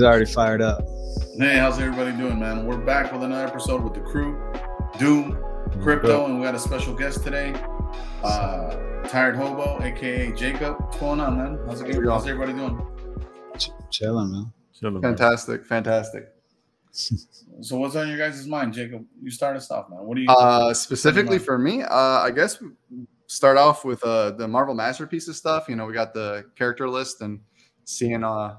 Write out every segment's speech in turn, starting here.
He's already fired up. Hey, how's everybody doing, man? We're back with another episode with the crew, Doom, Crypto, and we got a special guest today, uh, Tired Hobo, aka Jacob. What's going on, man? How's it going? How's everybody doing? Ch- chilling, man. Chilling, fantastic, fantastic. So, what's on your guys' mind, Jacob? You start us off, man. What do you? Uh, specifically for me, uh, I guess start off with uh, the Marvel masterpieces stuff. You know, we got the character list and seeing uh,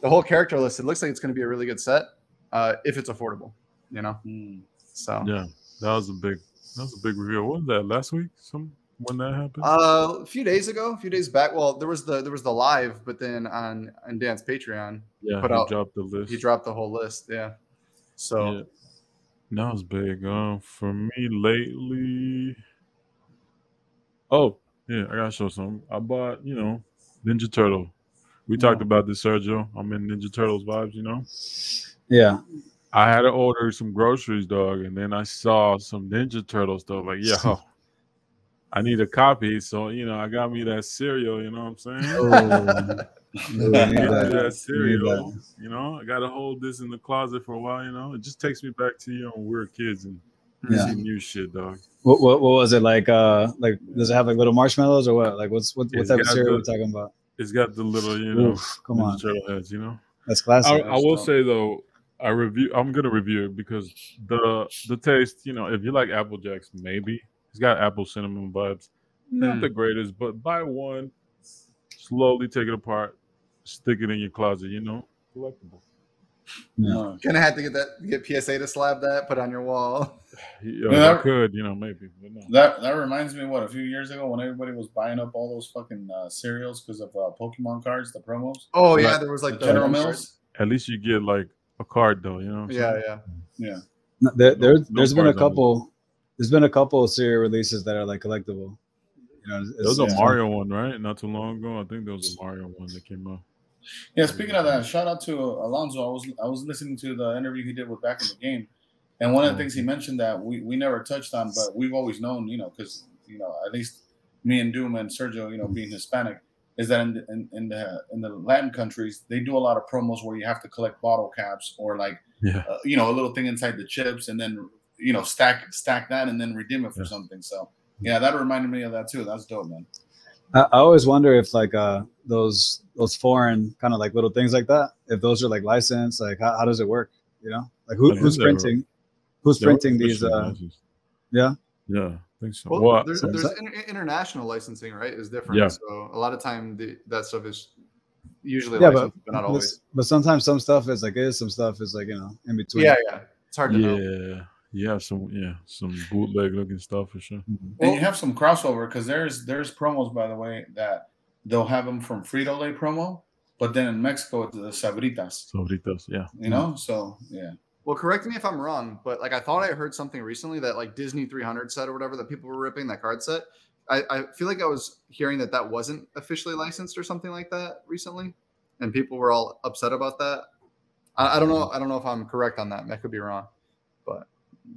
the whole character list. It looks like it's going to be a really good set uh, if it's affordable. You know, Mm. so Yeah, that was a big that was a big reveal. What was that last week? Some when that happened? Uh, a few days ago, a few days back. Well, there was the there was the live, but then on on Dan's Patreon, yeah, put he out- dropped the list. he dropped the whole list. Yeah. So Yeah. That was big. Um, for me lately. Oh yeah, I gotta show some. I bought you know Ninja Turtle. We talked about this, Sergio. I'm in Ninja Turtles vibes. You know, Yeah. I had to order some groceries, dog, and then I saw some Ninja Turtle stuff. Like, yo, I need a copy. So you know, I got me that cereal. You know what I'm saying? Oh, Ooh, I need that. that cereal. You know, I gotta hold this in the closet for a while. You know, it just takes me back to you know when we were kids and Yeah. see new shit, dog. What, what what was it like? Uh, like does it have like little marshmallows or what? Like what's what, what type of cereal the- are we talking about? It's got the little, you know, Oof, come on, Turtle heads. You know, that's classic. I will say though, I review. I'm gonna review it because the the taste. You know, if you like Apple Jacks, maybe it's got apple cinnamon vibes. Not Mm. the greatest, but buy one, slowly take it apart, stick it in your closet. You know, collectible. Yeah. Uh, gonna have to get that get PSA to slab that, put on your wall. Yeah, Yeah, I that- could, you know, maybe, but no. that that reminds me, what a few years ago when everybody was buying up all those fucking uh, cereals because of uh, Pokemon cards, the promos. Oh yeah, Right. there was like the General Mills. At least you get like a card though. You know. What I'm Yeah, yeah. Yeah. No, there, there, no there's been a cards on couple. There's been a couple of cereal releases that are like collectible. You know, it's- There was a it's- Mario one, right? Not too long ago. I think there was a Mario one that came out. Yeah, speaking of that, shout out to Alonso. I was I was listening to the interview he did with Back in the Game, and one of the things he mentioned that we, we never touched on, but we've always known, you know, because you know at least me and Doom and Sergio, you know, being Hispanic, is that in the, in, in the in the Latin countries they do a lot of promos where you have to collect bottle caps or like Yeah. uh, you know a little thing inside the chips and then you know stack stack that and then redeem it for Yeah. something. So yeah, that reminded me of that too. That's dope, man. I, I always wonder if like uh those those foreign kind of like little things like that, if those are like licensed, like how, how does it work? You know, like who, who's they're- printing? Who's printing these? Uh, licensed. yeah. Yeah, I think so. Well, Well, there's, there's inter- international licensing, right? Is different. Yeah. So a lot of time the, that stuff is usually yeah, but, licensed, but, not always. but sometimes some stuff is like is, some stuff is like you know in between. Yeah, yeah. It's hard to know. Yeah, yeah, some yeah, some bootleg looking stuff for sure. Mhm. And you have some crossover because there's there's promos by the way that they'll have them from Frito Lay promo, but then in Mexico it's the Sabritas. Sabritas, yeah. You know, so yeah. Well, correct me if I'm wrong, but like I thought I heard something recently that like Disney 300 set or whatever that people were ripping that card set. I, I feel like I was hearing that that wasn't officially licensed or something like that recently, and people were all upset about that. I, I don't know. I don't know if I'm correct on that. I could be wrong, but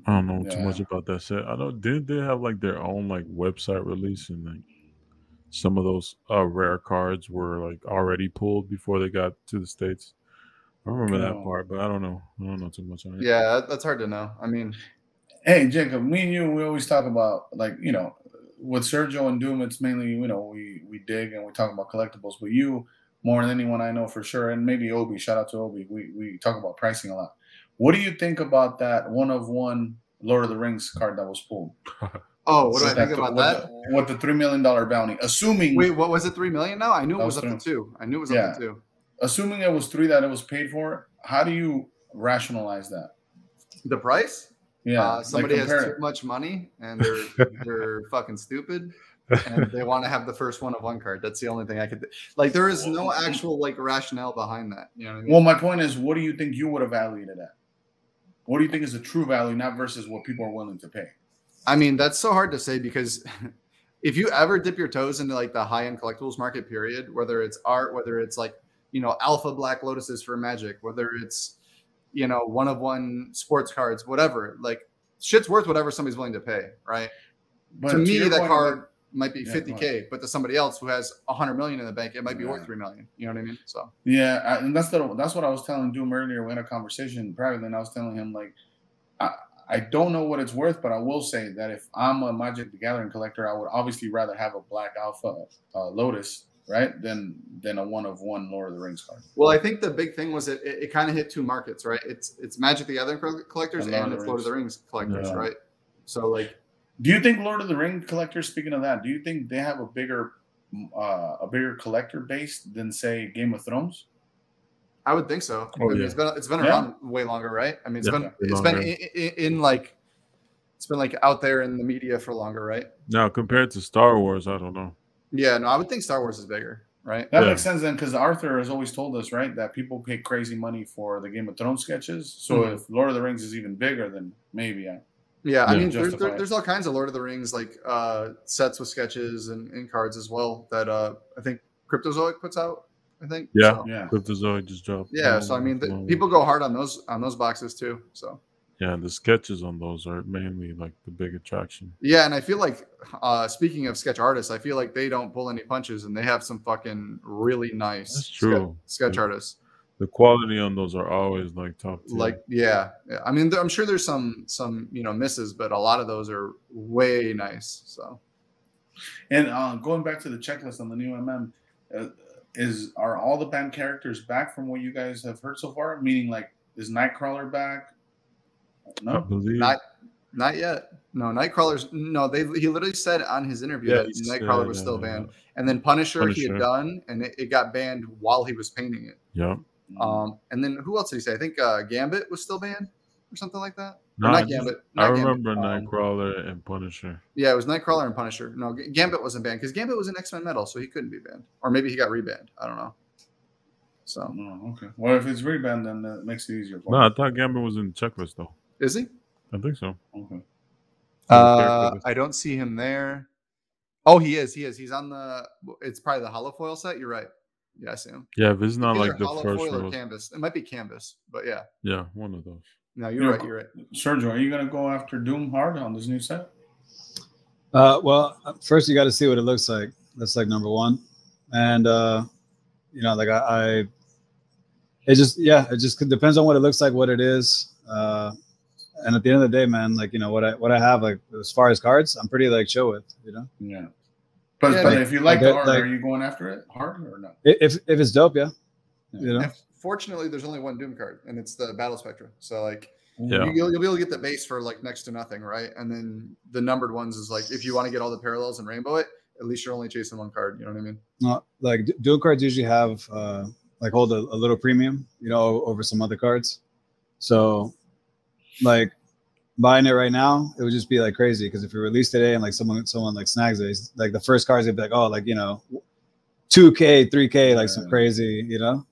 I don't know too Yeah. much about that set. I don't. Did they have like their own like website release and like some of those uh, rare cards were like already pulled before they got to the states? I remember that No. part, but I don't know. I don't know too much on it. yeah, that- that's hard to know. I mean, Hey Jacob, me and you we always talk about like you know with Sergio and Doom it's mainly you know we we dig and we talk about collectibles, but you more than anyone I know for sure, and maybe Obi. Shout out to Obi. We we talk about pricing a lot. What do you think about that one of one Lord of the Rings card that was pulled? oh, what do I think the- about that? The, with the three million dollar bounty, assuming Wait, what was it? Three million now? I knew it was, was up to two. I knew it was Yeah. up to two. assuming it was three that it was paid for, how do you rationalize that? The price? Yeah, uh, like somebody has too much money and they're they're fucking stupid and they want to have the first one of one card. That's the only thing I could th- like. There is no actual like rationale behind that. You know what I mean? Well, my point is, what do you think you would have valued it at? What do you think is the true value, not versus what people are willing to pay? I mean, that's so hard to say because if you ever dip your toes into like the high end collectibles market, period, whether it's art, whether it's like you know alpha black lotuses for Magic, whether it's you know one of one sports cards, whatever, like shit's worth whatever somebody's willing to pay, right? But to me, that point, card might be Yeah, 50k, but to somebody else who has 100 million in the bank, it might be worth three million. You know what I mean? So Yeah, I, and that's the that's what I was telling Doom earlier. We had a conversation privately, and I was telling him like, I I don't know what it's worth, but I will say that if I'm a Magic the Gathering collector, I would obviously rather have a Black Alpha uh, Lotus, right, than than a one of one Lord of the Rings card. Well, I think the big thing was it, it, it kind of hit two markets, right? It's it's Magic the Gathering collectors And and, it's the Lord of the Rings collectors, Yeah. right? So like, Do you think Lord of the Ring collectors? Speaking of that, do you think they have a bigger uh, a bigger collector base than say Game of Thrones? I would think so. Oh, I mean, yeah. it's been it's been Yeah. around way longer, right? I mean, it's Yeah, been way it's been in, in, in like it's been like out there in the media for longer, right? Now compared to Star Wars, I don't know. Yeah, no, I would think Star Wars is bigger, right? That Yeah. makes sense then, because Arthur has always told us, right, that people pay crazy money for the Game of Thrones sketches. So Mhm. if Lord of the Rings is even bigger, then maybe I. Yeah, I mean, there's, there, there's all kinds of Lord of the Rings like uh, sets with sketches and, and cards as well that uh, I think Cryptozoic puts out. I think. Yeah. So, Yeah. Cryptozoic just dropped. yeah. So I mean, the, people go hard on those on those boxes too. So Yeah, and the sketches on those are mainly like the big attraction. yeah, and I feel like uh, speaking of sketch artists, I feel like they don't pull any punches, and they have some fucking really nice That's ske- true. sketch Yeah. artists. The quality on those are always like top tier. Like yeah, yeah. I mean, I'm sure there's some some you know misses, but a lot of those are way nice. So And uh, going back to the checklist on the new MM, uh, is are all the banned characters back from what you guys have heard so far? Meaning, like, is Nightcrawler back? No. believe. Not not yet. No, Nightcrawler's no. They he literally said on his interview Yeah, that Nightcrawler said, was still uh, banned, and then Punisher, he had done, and it, it got banned while he was painting it. yeah. Um, and then who else did he say? I think uh, Gambit was still banned or something like that. Or No, I not just- Gambit. I not Gambit, remember um, Nightcrawler and Punisher. Yeah, it was Nightcrawler and Punisher. No, Gambit wasn't banned because Gambit was an X Men metal, so he couldn't be banned, or maybe he got rebanned. I don't know. So Oh, okay. Well, if it's reband, then that makes it easier. For No, I thought Gambit was in the checklist though. is he? I think so. Okay. Uh. I don't see him there. Oh, he is. He is. He's on the. It's probably the hollow foil set. You're right. Yeah, I see him. Yeah, if it's not Either like the first foil or canvas. It might be canvas, but yeah. Yeah, one of those. No, you're Yeah. right. You're right. Sergio, are you gonna go after Doom hard on this new set? Uh, well, first you got to see what it looks like. That's like number one, and uh, you know, like I, I, it just yeah, it just depends on what it looks like, what it is, uh, and at the end of the day, man, like you know what I what I have like as far as cards, I'm pretty like chill with, you know. Yeah. But, Yeah, but like- if you like like- the art, like- are you going after it hard or not? If if it's dope, yeah, you know. And fortunately, there's only one Doom card, and it's the Battle Spectra. So like, Yeah. you, you'll, you'll be able to get the base for like next to nothing, right? And then the numbered ones is like, if you want to get all the parallels and rainbow it, at least you're only chasing one card. You know what I mean? Uh, like d- dual cards usually have uh, like hold a, a little premium, you know, over some other cards. So, like buying it right now, it would just be like crazy because if you release today and like someone someone like snags it, it's like the first cars, they'd be like, oh, like you know, two k, three k, like some crazy, you know.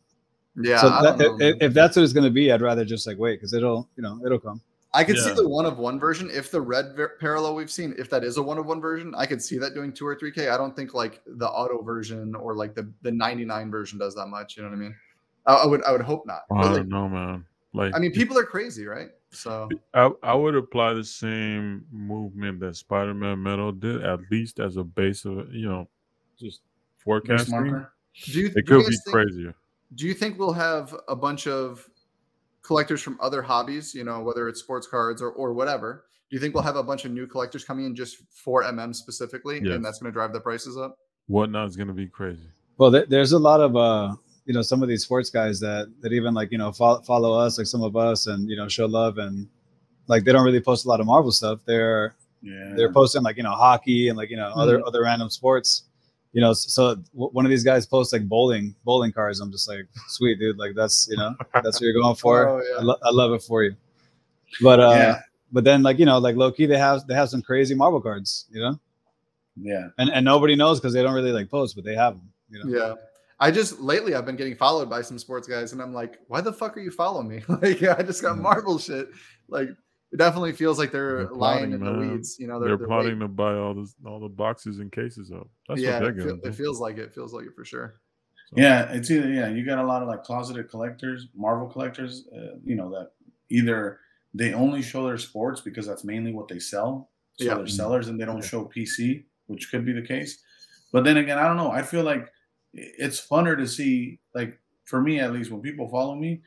Yeah. so that, know, if, if that's what it's gonna be, I'd rather just like wait because it'll you know it'll come. I could see the one of one version. If the red ver- parallel we've seen, if that is a one of one version, I could see that doing two or three K. I don't think like the auto version or like the the 99 version does that much. You know what I mean? I, I would I would hope not. I like, don't know, man. Like I mean, people are crazy, right? So I, I would apply the same movement that Spider-Man Metal did, at least as a base of you know, just Base forecasting. marker? It do you, do you could be think- crazier. do you think we'll have a bunch of collectors from other hobbies you know whether it's sports cards or, or whatever do you think we'll have a bunch of new collectors coming in just for mm specifically Yes. and that's going to drive the prices up Whatnot's gonna be crazy. Well, there, there's a lot of uh, you know, some of these sports guys that that even like you know follow, follow us, like some of us, and you know show love, and like they don't really post a lot of Marvel stuff. They're Yeah. they're posting like you know hockey and like you know other Mm-hmm. other random sports. You know, so, so w- one of these guys posts like bowling bowling cards. I'm just like, sweet dude, like that's you know that's what you're going for. Oh, yeah. I, lo- I love it for you. But uh, Yeah. but then like you know like low key they have they have some crazy Marvel cards. You know, yeah. and and nobody knows because they don't really like post, but they have them. You know. yeah i just lately i've been getting followed by some sports guys and i'm like why the fuck are you following me like i just got Mhm. marvel shit like it definitely feels like they're, They're lying plotting, in man. the weeds you know They're, they're, they're plotting waiting. to buy all this all the boxes and cases up. That's yeah what they're it, gonna feel- it feels like it feels like it for sure So, Yeah, it's either yeah, you got a lot of like closeted collectors, Marvel collectors, uh, you know that either they only show their sports because that's mainly what they sell, so Yeah. they're sellers and they don't Yeah. show PC, which could be the case. But then again, I don't know. I feel like it's funner to see, like for me at least, when people follow me,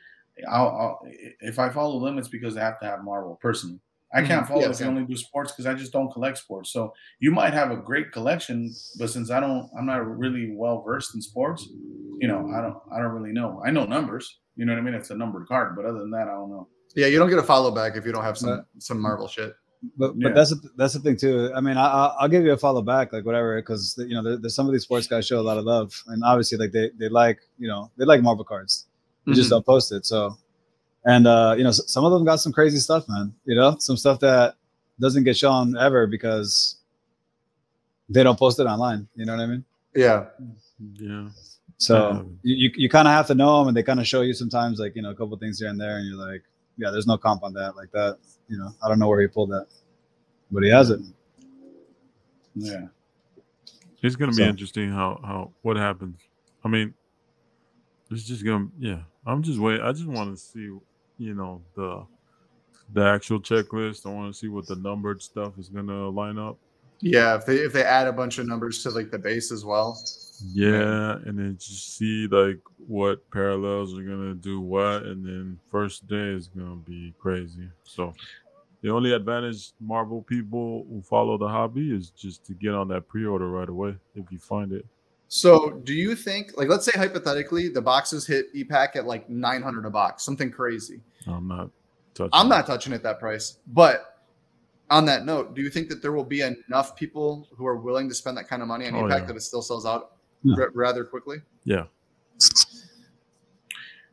I'll, I'll if I follow them, it's because they have to have Marvel personally. I can't Mhm. follow Yeah, if you only do sports because I just don't collect sports. So you might have a great collection, but since I don't, I'm not really well versed in sports. You know, I don't, I don't really know. I know numbers. You know what I mean? It's a numbered card, but other than that, I don't know. Yeah, you don't get a follow back if you don't have some some Marvel shit. But Yeah. but that's the, that's the thing too. I mean, I, I- I'll give you a follow back, like whatever, because you know, there, there's some of these sports guys show a lot of love, and obviously, like they they like you know they like Marvel cards. They just Mhm. don't post it. So, and uh, you know, s- some of them got some crazy stuff, man. You know, some stuff that doesn't get shown ever because they don't post it online. You know what I mean? Yeah. Yeah. So Um, you you, you kind of have to know them, and they kind of show you sometimes, like you know, a couple things here and there, and you're like, yeah, there's no comp on that, like that. You know, I don't know where he pulled that, but he has it. Yeah. It's gonna be So- interesting how how what happens. I mean, it's just gonna yeah. I'm just wait. I just want to see you know the the actual checklist. I want to see what the numbered stuff is gonna line up. Yeah, if they if they add a bunch of numbers to like the base as well. Yeah, and then just see like what parallels are gonna do what, and then first day is gonna be crazy. So the only advantage Marvel people who follow the hobby is just to get on that pre-order right away if you find it. So, do you think, like, let's say hypothetically, the boxes hit ePack at like 900 a box, something crazy? I'm not touching. I'm it. not touching it that price. But on that note, do you think that there will be enough people who are willing to spend that kind of money on Oh, ePack yeah. that it still sells out Yeah. ra- rather quickly? Yeah.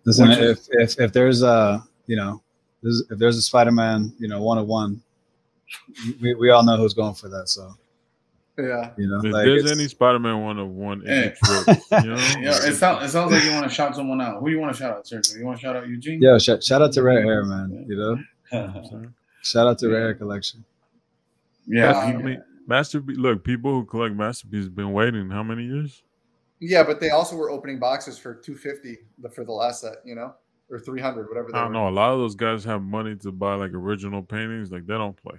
Listen, Which if, if if there's a you know, there's, if there's a Spider-Man, you know, one of one, we, we all know who's going for that. So Yeah. you know, If like there's any Spider-Man one of one in Hey. Detroit, you know, Yeah, it sounds it sounds like you want to shout someone out. Who do you want to shout out? Seriously, you want to shout out Eugene? Yeah, shout, shout out to Rare Hair, man. You know, You know what I'm saying? shout out to Yeah. Rare Hair Collection. yeah. I he- mean, masterpiece. Look, people who collect masterpieces have been waiting how many years? Yeah, but they also were opening boxes for 250 for the last set, you know, or 300, whatever. They I don't were. know. A lot of those guys have money to buy like original paintings. Like they don't play.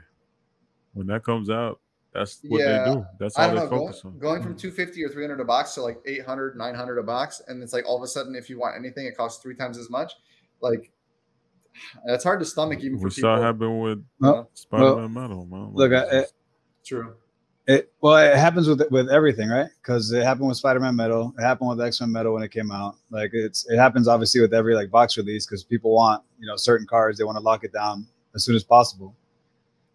When that comes out, that's what Yeah, they do. That's I they know, going, focus on. going from mm. 250 or 300 a box to like 800, 900 a box. And it's like all of a sudden, if you want anything, it costs three times as much. Like, it's hard to stomach even for we people. saw it happen with Well, Spider-Man Metal, man. look, Like, I- it's True. It well, it happens with with everything, right? Because it happened with Spider-Man Metal. It happened with X-Men Metal when it came out. Like it's it happens obviously with every like box release because people want you know certain cards. They want to lock it down as soon as possible.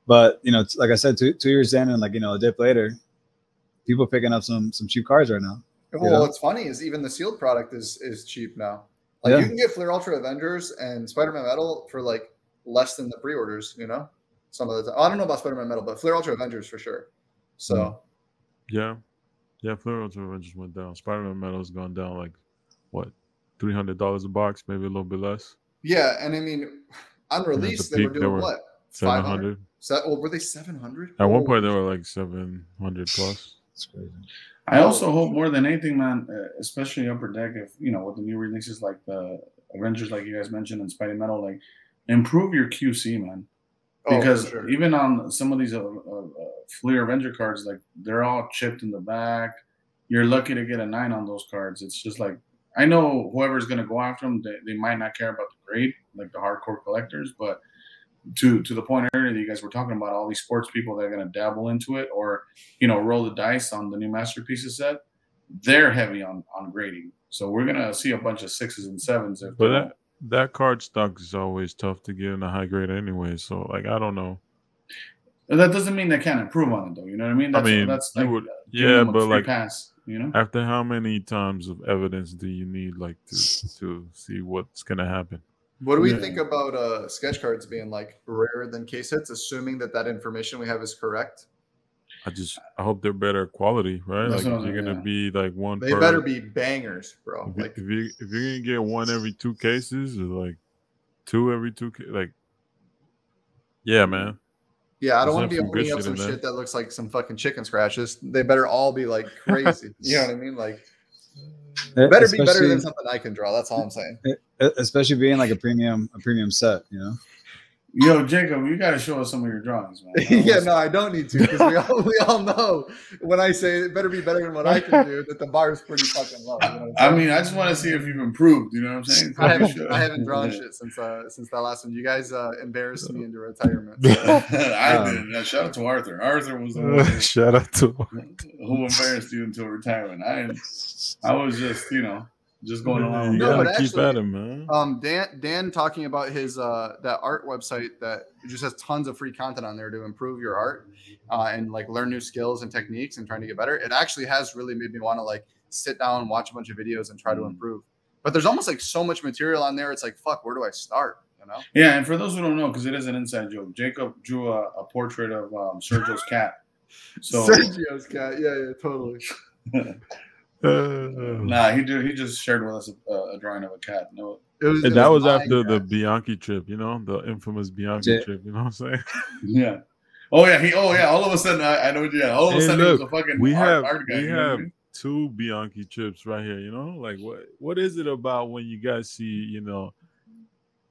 But you know, like I said, two two years in and like you know a dip later, people picking up some some cheap cards right now. Well, Yeah. what's funny is even the sealed product is is cheap now. Like Yeah. you can get Fleer Ultra Avengers and Spider-Man Metal for like less than the pre-orders. You know, some of the time. I don't know about Spider-Man Metal, but Fleer Ultra Avengers for sure. So Mm. yeah, yeah. Fleer Ultra Avengers went down. Spider-Man Metal's gone down like what, three hundred dollars a box, maybe a little bit less. yeah, and I mean, on release the they were peak, they doing were what Seven 500? hundred. Se- well, were they seven hundred? At one point, they were like seven hundred plus. It's crazy. I also hope more than anything, man, uh, especially Upper Deck, if you know with the new releases like the Avengers, like you guys mentioned, and Spidey Metal, like improve your QC, man. Because oh, sure. even on some of these uh, uh, uh, Fleer Avenger cards, like they're all chipped in the back. You're lucky to get a nine on those cards. It's just like I know whoever's gonna go after them, they, they might not care about the grade, like the hardcore collectors, but to to the point earlier that you guys were talking about, all these sports people that are gonna dabble into it or you know roll the dice on the new masterpieces set, they're heavy on on grading. So we're gonna see a bunch of sixes and sevens if But that don't- that card stock is always tough to get in a high grade anyway. So like I don't know. that doesn't mean they can't improve on it though. You know what I mean? I That's, mean, that's like would- yeah, a but like pass. You know? after how many times of evidence do you need like to to see what's gonna happen? What do we Yeah. think about uh, sketch cards being like rarer than case hits, assuming that that information we have is correct? I just I hope they're better quality, right? That's like if you're gonna yeah. be like one. They per- better be bangers, bro. If, Like, if you if you're gonna get one every two cases or like two every two, like yeah, man. yeah, I don't want to be some good opening up some shit that looks like some fucking chicken scratches. They better all be like crazy. you know what I mean? Like, better be better than something I can draw. That's all I'm saying. especially being like a premium a premium set. You know, Yo, Jacob, you got to show us some of your drawings, man. Yeah, no, I don't need to because we all we all know when I say it better be better than what I can do that the bar is pretty fucking low. You know I'm I saying? mean, I just want to see if you've improved. You know what I'm saying? I haven't, Sure. I haven't drawn shit since uh since that last one. You guys uh, embarrassed me into retirement. I Um, did. Uh, Shout out to Arthur. Arthur was the one Shout out to who embarrassed you until retirement. I. I was just, you know, just going along. You with No, gotta keep actually- at him, man. Um, Dan Dan talking about his uh that art website that just has tons of free content on there to improve your art uh, and like learn new skills and techniques and trying to get better. It actually has really made me want to like sit down watch a bunch of videos and try to Mhm. improve. But there's almost like so much material on there. It's like fuck, where do I start? You know? Yeah, and for those who don't know, because it is an inside joke, Jacob drew a, a portrait of um, Sergio's cat. So Sergio's cat. Yeah, yeah, totally. Uh, nah, he did. He just shared with us a, a drawing of a cat. No, It was, and it that was mine, after the. Bianchi trip, you know, the infamous Bianchi Yeah. trip. You know what I'm saying? yeah. Oh yeah, he. Oh yeah. All of a sudden, I, I know. Yeah. All of a Hey, sudden, he was a fucking we art, have art guy. we you know what I have mean? two Bianchi trips right here. You know, like what what is it about when you guys see you know?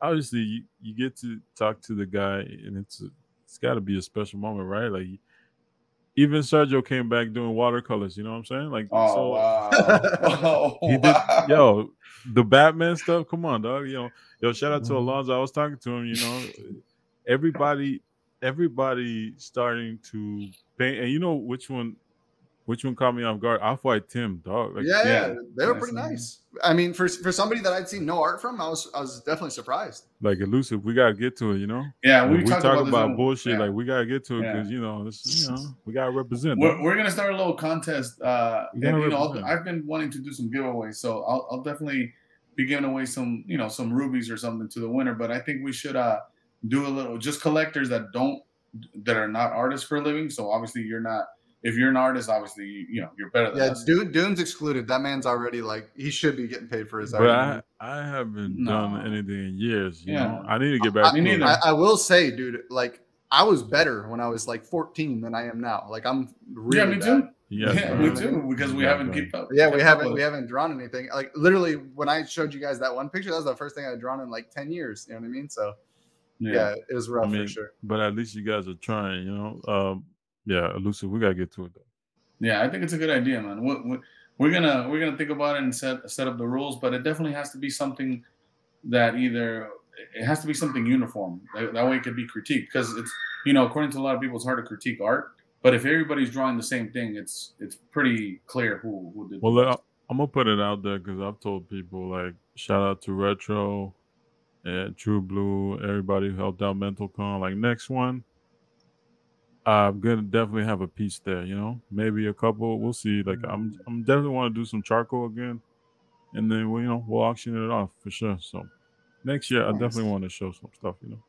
Obviously, you, you get to talk to the guy, and it's a, it's got to be a special moment, right? Like even Sergio came back doing watercolors. You know what I'm saying? Like Oh so. wow. He did, yo, the Batman stuff. Come on, dog. You know, yo, shout out to Mm-hmm. Alonzo. I was talking to him. You know, everybody, everybody starting to paint, and you know which one, which one caught me off guard? Off White Tim, dog. Like, yeah, yeah, yeah. they were pretty nice. nice. I mean, for for somebody that I'd seen no art from, I was I was definitely surprised. like elusive. We gotta get to it. You know, Yeah, we, we, talked talk about, about, this on- bullshit. yeah. Like we gotta get to it Yeah. because you know, this, you know, we gotta represent. We're, we're gonna start a little contest. Uh, You and, you know, I'll, I've been wanting to do some giveaways, so I'll, I'll definitely be giving away some, you know, some rubies or something to the winner. But I think we should uh do a little just collectors that don't that are not artists for a living. So obviously, you're not. If you're an artist, obviously, you, you know, you're better than Yeah, us. Doom, Doom's excluded. That man's already like he should be getting paid for his art. But I, I haven't done anything in years. You Yeah. know, I need to get back. Me to neither. I, I will say, dude, like I was better when I was like 14 than I am now. Like I'm really yeah, me bad. too. Yes, yeah, bro. me too. Because we Yeah, haven't bro. kept up. Yeah, we haven't with we haven't drawn anything. Like literally, when I showed you guys that one picture, that was the first thing I'd drawn in like 10 years. You know what I mean? So yeah, it was rough I mean, for sure. but at least you guys are trying, you know. Um, yeah, elusive. We gotta get to it though. Yeah, I think it's a good idea, man. We, we, we're gonna we're gonna think about it and set set up the rules, but it definitely has to be something that either it has to be something uniform. That, that way, it could be critiqued because it's you know according to a lot of people, it's hard to critique art. But if everybody's drawing the same thing, it's it's pretty clear who who did. Well, uh. I'm gonna put it out there because I've told people like shout out to Retro and True Blue, everybody who helped out Mental Con. Like next one, I'm gonna definitely have a piece there. You know, maybe a couple. We'll see. Like I'm, I'm definitely want to do some charcoal again, and then we, you know, we'll auction it off for sure. So next year, I definitely want to show some stuff. You know.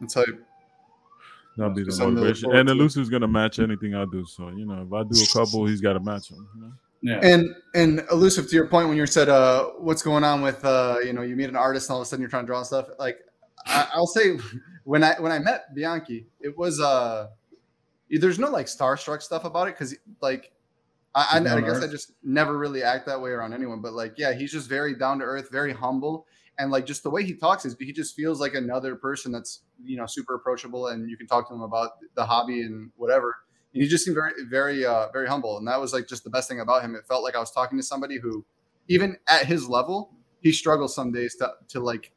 It's like That'll be the Something to motivation. And to. Elusive's gonna match anything I do. So you know, if I do a couple, he's got to match them. You know? yeah, and and elusive to your point when you said uh what's going on with uh you know you meet an artist and all of a sudden you're trying to draw stuff like I, I'll say when I when I met Bianchi it was uh there's no like starstruck stuff about it because like I, I, I guess I just never really act that way around anyone but like yeah he's just very down to earth very humble and like just the way he talks is he just feels like another person that's you know super approachable and you can talk to him about the hobby and whatever and he just seemed very very uh very humble and that was like just the best thing about him it felt like i was talking to somebody who even at his level he struggles some days to to like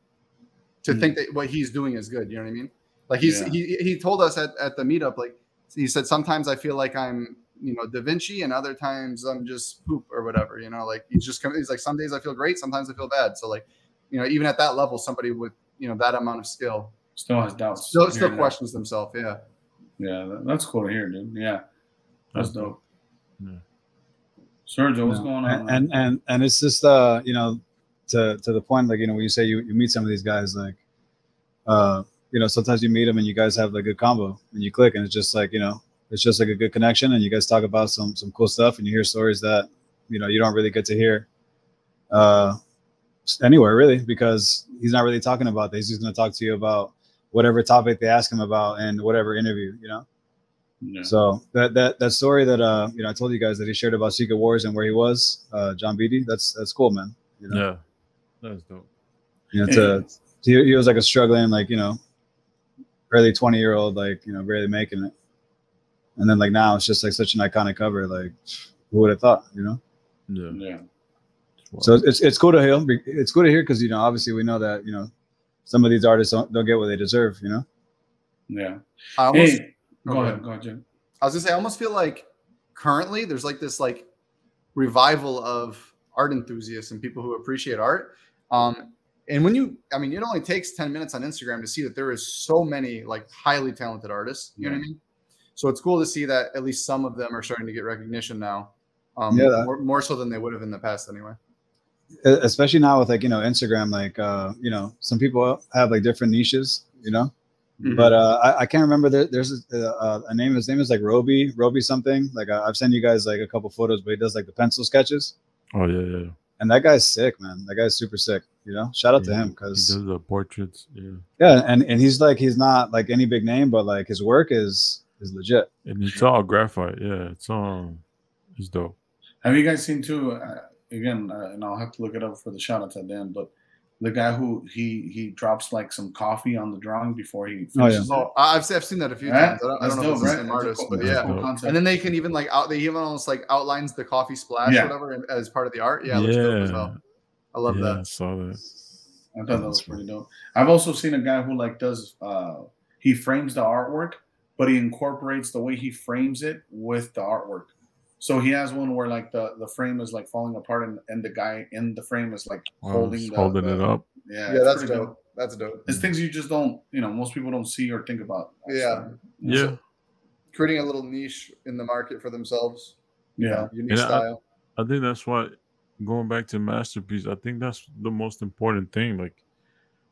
to Hmm. think that what he's doing is good you know what i mean like he's Yeah. he he told us at, at the meetup like he said sometimes i feel like i'm you know da vinci and other times i'm just poop or whatever you know like he's just come he's like some days i feel great sometimes i feel bad so like you know even at that level somebody with you know that amount of skill still has doubts. still still and there. questions themselves yeah Yeah, that's cool to hear, dude. Yeah, that's That's dope. Yeah. Sergio, what's No, going on? and, and and and it's just uh you know to to the point like you know when you say you, you meet some of these guys like uh you know sometimes you meet them and you guys have like a good combo and you click and it's just like you know it's just like a good connection and you guys talk about some some cool stuff and you hear stories that you know you don't really get to hear uh anywhere really because he's not really talking about this he's just going to talk to you about whatever topic they ask him about and whatever interview you know Yeah. so that that that story that uh you know I told you guys that he shared about Secret Wars and where he was, uh John Beatty, that's that's cool, man. You know, Yeah, that's dope. you know, to, he, he was like a struggling like you know early 20 year old, like, you know, barely making it. And then like now it's just like such an iconic cover. Like, who would have thought, you know? Yeah. Yeah. So it's it's cool to hear. It's cool to hear because you know obviously we know that you know some of these artists don't, don't get what they deserve. You know. Yeah. I almost, Hey, go go ahead. ahead. Go ahead, Jim. I was gonna say, I almost feel like currently there's like this like revival of art enthusiasts and people who appreciate art. Um, and when you, I mean, it only takes 10 minutes on Instagram to see that there is so many like highly talented artists. You know what I mean? So it's cool to see that at least some of them are starting to get recognition now. Um, Yeah, that- more, more so than they would have in the past anyway. Especially now with like you know Instagram, like uh, you know some people have like different niches. You know. Mhm. But uh, I, I can't remember. There, there's a, a, a name. His name is like Roby, Roby something. Like I, I've sent you guys like a couple photos, but he does like the pencil sketches, Oh yeah, yeah. And that guy's sick, man. That guy's super sick. You know, shout out to Yeah, him He because does the portraits. Yeah, yeah, and and he's like he's not like any big name, but like his work is is legit. and it's all graphite. Yeah, it's all. It's dope. Have you guys seen too? Uh, again, uh, and I'll have to look it up for the shout out to Dan, but the guy who he he drops like some coffee on the drawing before he Oh, yeah. finishes it. Oh, I- I've, seen- I've seen that a few Right? times. I don't, I don't know if dope, it's the same That's artist, cool- but yeah. cool And then they can even like out. They even almost like outlines the coffee splash, Yeah. or whatever, as part of the art. Yeah, it looks dope as Yeah. well. I love yeah, I that. saw that. I thought that was pretty dope. I've also seen a guy who like does uh he frames the artwork, but he incorporates the way he frames it with the artwork. So he has one where like the the frame is like falling apart and, and the guy in the frame is like Wow, holding the, holding the- it up. Yeah, Yeah, that's pretty dope. That's dope. It's things you just don't, you know, most people don't see or think about. Yeah. Yeah, Creating a little niche in the market for themselves. Yeah. Unique And I- style. I think that's why going back to masterpiece. I think that's the most important thing. Like,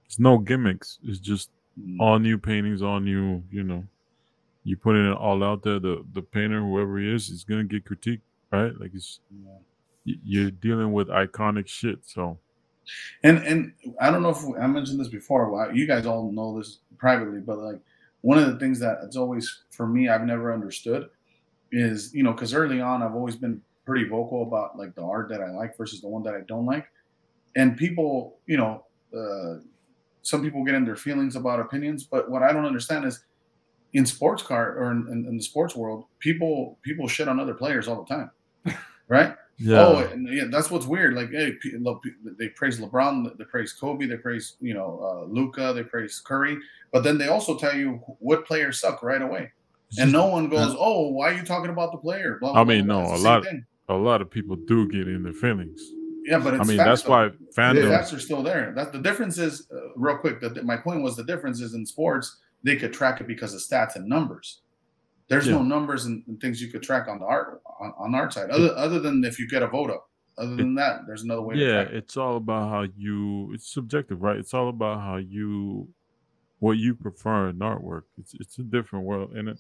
it's no gimmicks. It's just Mm. all new paintings, all new. You know, you putting it all out there. The the painter, whoever he is, is gonna get critiqued, right? Like it's Yeah. you're dealing with iconic shit. So And and I don't know if I mentioned this before. well, You guys all know this privately, but like one of the things that it's always for me I've never understood is you know because early on I've always been pretty vocal about like the art that I like versus the one that I don't like, and people you know uh, some people get in their feelings about opinions, but what I don't understand is in sports car or in, in, in the sports world, people people shit on other players all the time, right? yeah, Oh, and yeah, that's what's weird. Like, hey, look, they praise LeBron, they praise Kobe, they praise you know uh, Luka, they praise Curry, but then they also tell you what players suck right away, It's and just- no one goes, "Oh, why are you talking about the player?" Blah, I mean, blah, no, blah. A lot- thing. a lot of people do get in their feelings. Yeah, but it's I mean, that's though. why the facts are still there. That the difference is uh, real quick. That my point was the difference is in sports they could track it because of stats and numbers. There's Yeah. no numbers and, and things you could track on the art on, on art side, other other than if you get a vote up. Other than that, there's another way. yeah it. it's all about how you it's subjective right it's all about how you what you prefer in artwork it's it's a different world and it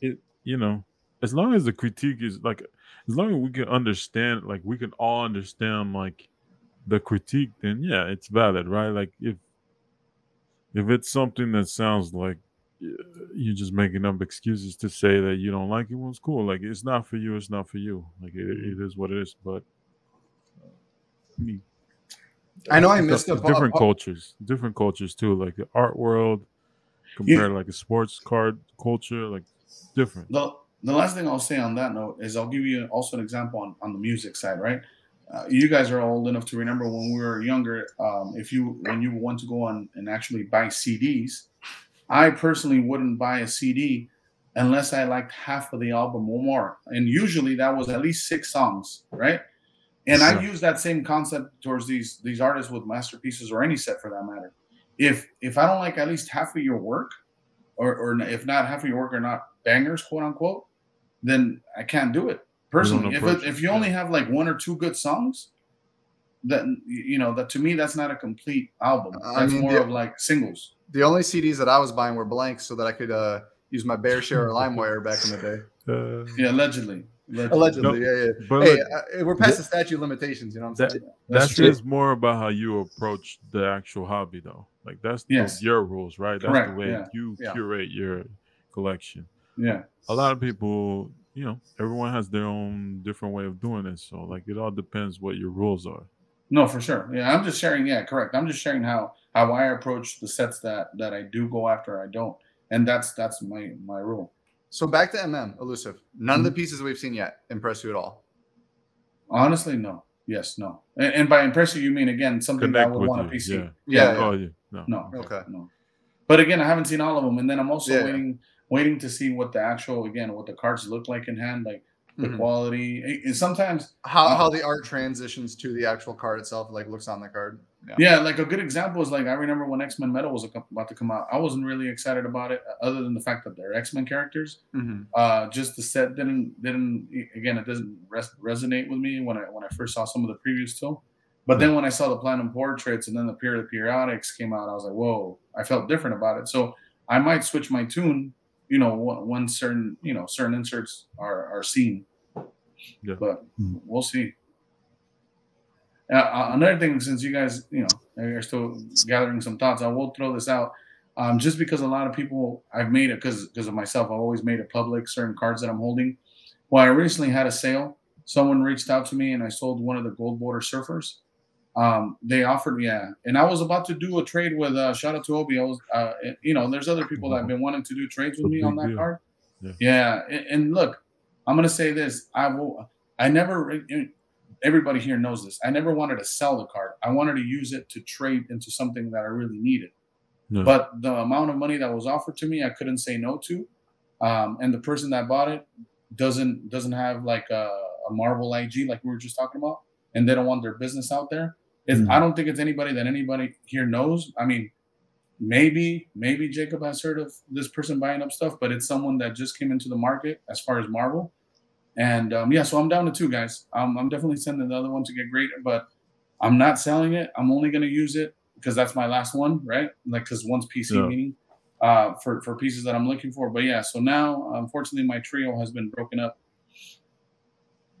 it you know as long as the critique is like as long as we can understand like we can all understand like the critique then yeah it's valid right like if if it's something that sounds like uh, you're just making up excuses to say that you don't like it well it's cool. Like it's not for you it's not for you. Like it, it is what it is but uh, I know I missed it's different cultures different cultures too like the art world compared to like a sports card culture like different. The the last thing I'll say on that note is I'll give you also an example on, on the music side, right? Uh, you guys are old enough to remember when we were younger. Um, if you when you want to go on and actually buy CDs, I personally wouldn't buy a CD unless I liked half of the album or more, and usually that was at least six songs, right? And I use that same concept towards these these artists with masterpieces or any set for that matter. If if I don't like at least half of your work, or, or if not half of your work are not bangers, quote unquote, then I can't do it personally. If it, it, if you yeah. only have like one or two good songs, then you know that to me that's not a complete album. I That's mean, more the- of like singles. The only CDs that I was buying were blanks so that I could uh, use my BearShare or LimeWire back in the day. Uh, Yeah, allegedly. Allegedly. Allegedly, yeah, yeah. but Hey, look, uh, we're past the statute of limitations. You know what I'm That- saying? That's that's true. just more about how you approach the actual hobby though like that's the- your rules right that's Correct, the way yeah. you Yeah. curate your collection Yeah. a lot of people you know everyone has their own different way of doing it so like it all depends what your rules are No, for sure. Yeah, I'm just sharing. Yeah, correct. I'm just sharing how how I approach the sets that that I do go after. I don't, and that's that's my my rule. So back to MM elusive. None of the pieces we've seen yet impress you at all. Honestly, no. Yes, no. And, and by impress you, you mean again something that I would with want a you. PC. Yeah. Yeah, Yeah. Oh, yeah. No. No. Okay. No. But again, I haven't seen all of them, and then I'm also Yeah. waiting waiting to see what the actual again what the cards look like in hand, like the Mhm. quality. And sometimes How Uh, how the art transitions to the actual card itself, like looks on the card. Yeah. Yeah, like a good example is like I remember when X Men Metal was about to come out. I wasn't really excited about it, uh, other than the fact that they're X Men characters. Mhm. Uh, just the set didn't didn't again it doesn't res- resonate with me when I when I first saw some of the previews too. But then when I saw the Platinum portraits and then the period periodics came out, I was like, whoa! I felt different about it. So I might switch my tune, you know, when when certain you know certain inserts are are seen. Yeah. But Hmm. we'll see. Uh, another thing, since you guys, you know, are still gathering some thoughts, I will throw this out. Um, just because a lot of people, I've made it because because of myself. I've always made it public. Certain cards that I'm holding. Well, I recently had a sale. Someone reached out to me, and I sold one of the gold border surfers. Um, they offered, me, yeah, and I was about to do a trade with. Uh, shout out to Obi. I was, uh, you know, there's other people that have been wanting to do trades with me on that deal. card. Yeah. Yeah, and, and look, I'm gonna say this. I will. I never. Everybody here knows this. I never wanted to sell the card. I wanted to use it to trade into something that I really needed. Yeah. But the amount of money that was offered to me, I couldn't say no to. Um, and the person that bought it doesn't doesn't have like a, a Marvel IG like we were just talking about, and they don't want their business out there. It's, Mhm. I don't think it's anybody that anybody here knows. I mean, maybe maybe Jacob has heard of this person buying up stuff, but it's someone that just came into the market as far as Marvel. And um, yeah, so I'm down to two guys. Um, I'm definitely sending the other one to get greater, but I'm not selling it. I'm only going to use it because that's my last one, right? Like because one's PC Yeah. meaning uh, for for pieces that I'm looking for. But yeah, so now unfortunately my trio has been broken up.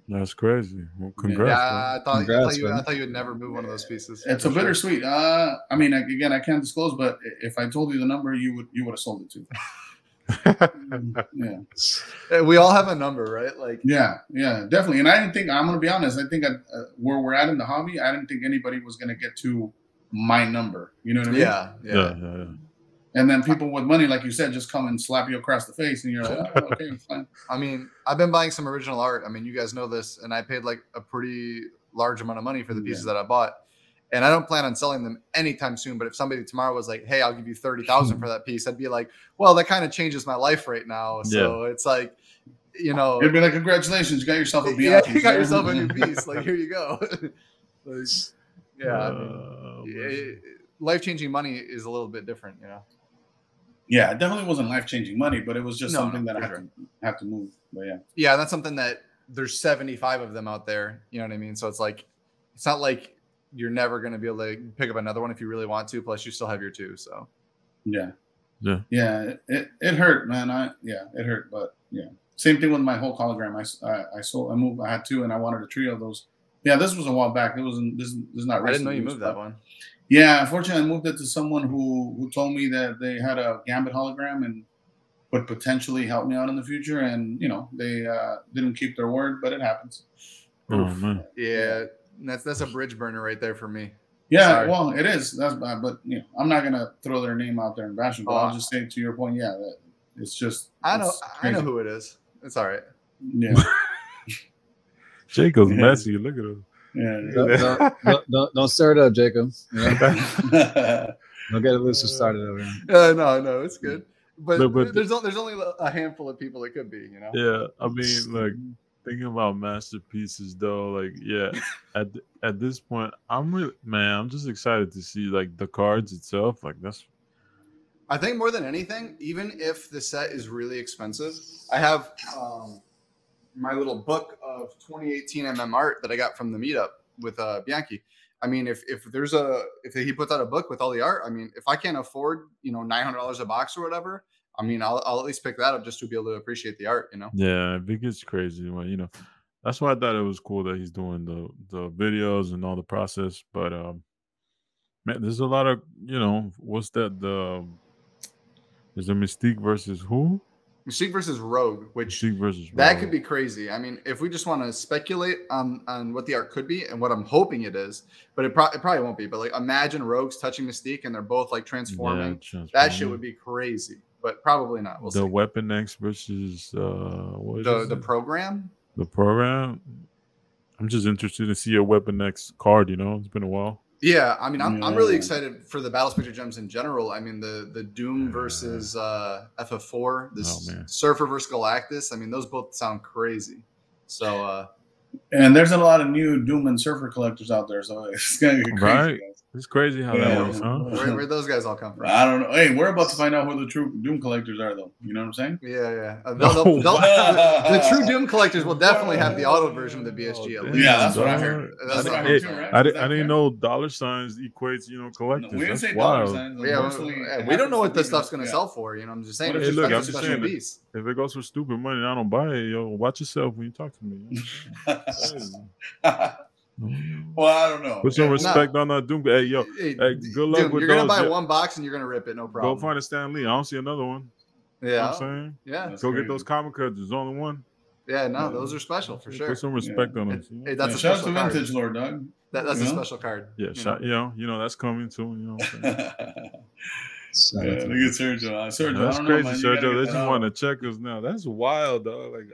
That's crazy. Well, congrats. Yeah, man. I thought, I, thought you, I thought you would never move one of those pieces. It's a sure. bittersweet. Uh, I mean, again, I can't disclose, but if I told you the number, you would you would have sold it to. Yeah, Yeah, We all have a number, right? Like, yeah, yeah, definitely. And I didn't think I'm gonna be honest. I think I, uh, where we're at in the hobby, I didn't think anybody was gonna get to my number. You know what I mean? yeah, yeah. yeah, yeah, yeah. And then people with money, like you said, just come and slap you across the face, and you're like, oh, okay, fine. I mean, I've been buying some original art. I mean, you guys know this, and I paid like a pretty large amount of money for the Yeah. pieces that I bought. And I don't plan on selling them anytime soon. But if somebody tomorrow was like, "Hey, I'll give you thirty thousand for that piece," I'd be like, "Well, that kind of changes my life right now." So it's like, you know, It'd be like, congratulations, you got yourself a yeah, piece, you got yourself a new piece. Like, here you go. Like, yeah, I mean, Uh, life changing money is a little bit different, you know. Yeah, it definitely wasn't life changing money, but it was just No, no, something that I for had to have to move. But yeah, Yeah, that's something that there's 75 of them out there. You know what I mean? So it's like, it's not like you're never going to be able to pick up another one if you really want to. Plus, you still have your two. So yeah, Yeah. yeah. It, it, it hurt, man. I yeah, it hurt, but yeah. Same thing with my whole hologram. I I sold. I moved. I had two, and I wanted a trio of those. Yeah, this was a while back. It wasn't. This, this is not. I didn't know you moved that back- one. Yeah, unfortunately, I moved it to someone who who told me that they had a Gambit hologram and would potentially help me out in the future. And you know, they uh, didn't keep their word, but it happens. oh man. Yeah, that's that's a bridge burner right there for me. Yeah, Sorry. well, it is. That's bad, but you know, I'm not gonna throw their name out there and bash them. But Oh, I'll just say to your point, yeah, that it's just. I know, it's I know who it is. It's all right. Yeah, Jacob's Yeah. messy. Look at him. Yeah. Don't, don't, don't, don't, don't stir it up, Jacob. You know? Don't get it loose or started over here. Uh, no, no, it's good. But, No, but- there's there's only a handful of people it could be. You know. Yeah, I mean, like thinking about masterpieces though, like yeah, at at this point, I'm really man, I'm just excited to see like the cards itself. Like that's I think more than anything, even if the set is really expensive, I have um, my little book of 2018 MM art that I got from the meetup with uh, Bianchi. I mean, if if there's a if he puts out a book with all the art, I mean, if I can't afford you know nine hundred dollars a box or whatever, I mean, I'll, I'll at least pick that up just to be able to appreciate the art. You know. yeah, it gets crazy when you know. That's why I thought it was cool that he's doing the the videos and all the process. But um, man, there's a lot of you know what's that the there's a Mystique versus who? Mystique versus Rogue, which versus that could be crazy. I mean, if we just want to speculate on on what the art could be and what I'm hoping it is, but it, pro- it probably won't be. But like, imagine Rogues touching Mystique and they're both like transforming. Yeah, that shit would be crazy, but probably not. We'll the see. Weapon X versus uh what is The the it? program. the program. I'm just interested to see a Weapon X card. You know, it's been a while. Yeah, I mean, I'm, I'm really excited for the Battle Spectra gems in general. I mean, the the Doom versus uh, FF4, this Oh. Surfer versus Galactus. I mean, those both sound crazy. So uh, And there's a lot of new Doom and Surfer collectors out there, so it's gonna get crazy. Right. guys. It's crazy how Yeah. that works, huh? where where those guys all come from? I don't know. Hey, we're about to find out who the true Doom collectors are, though. You know what I'm saying? Yeah, yeah. Uh, they'll- they'll- Oh, they'll- wow. the, the true Doom collectors will definitely have the auto version of the BSG at Oh, least. Yeah, that's what I dog. heard. That's That's what I what heard Hey, too, right? I, Is di- that I didn't fair? know dollar signs equates, you know, No, collectors. we didn't That's say dollar signs. Yeah, Mostly well, we don't know what this stuff's gonna yeah. sell for. You know, I'm just saying. What It's if just it's- I'm just saying it. If it goes for stupid money I don't buy it, yo, watch yourself when you talk to me. well, I don't know. Put some Yeah, respect on that Doom. Hey, yo, Hey, Hey, good luck Doom, with you're gonna buy yeah. one box and you're gonna rip it, no problem. go find a Stan Lee. I don't see another one. You know yeah, what I'm saying? yeah, That's Go crazy. get those comic cards. There's only one. yeah. No, those are special for sure. Put some respect on Hey, us. hey, that's Yeah, a shout out special to card. Vintage Lord, dog. That, that's you a know? special card. yeah, you shot, know? you know, you know that's coming too. You know what yeah, look at Sergio. Uh, Sergio, That's crazy, know, man. You gotta Sergio. They just want to check us now. That's wild, dog. Like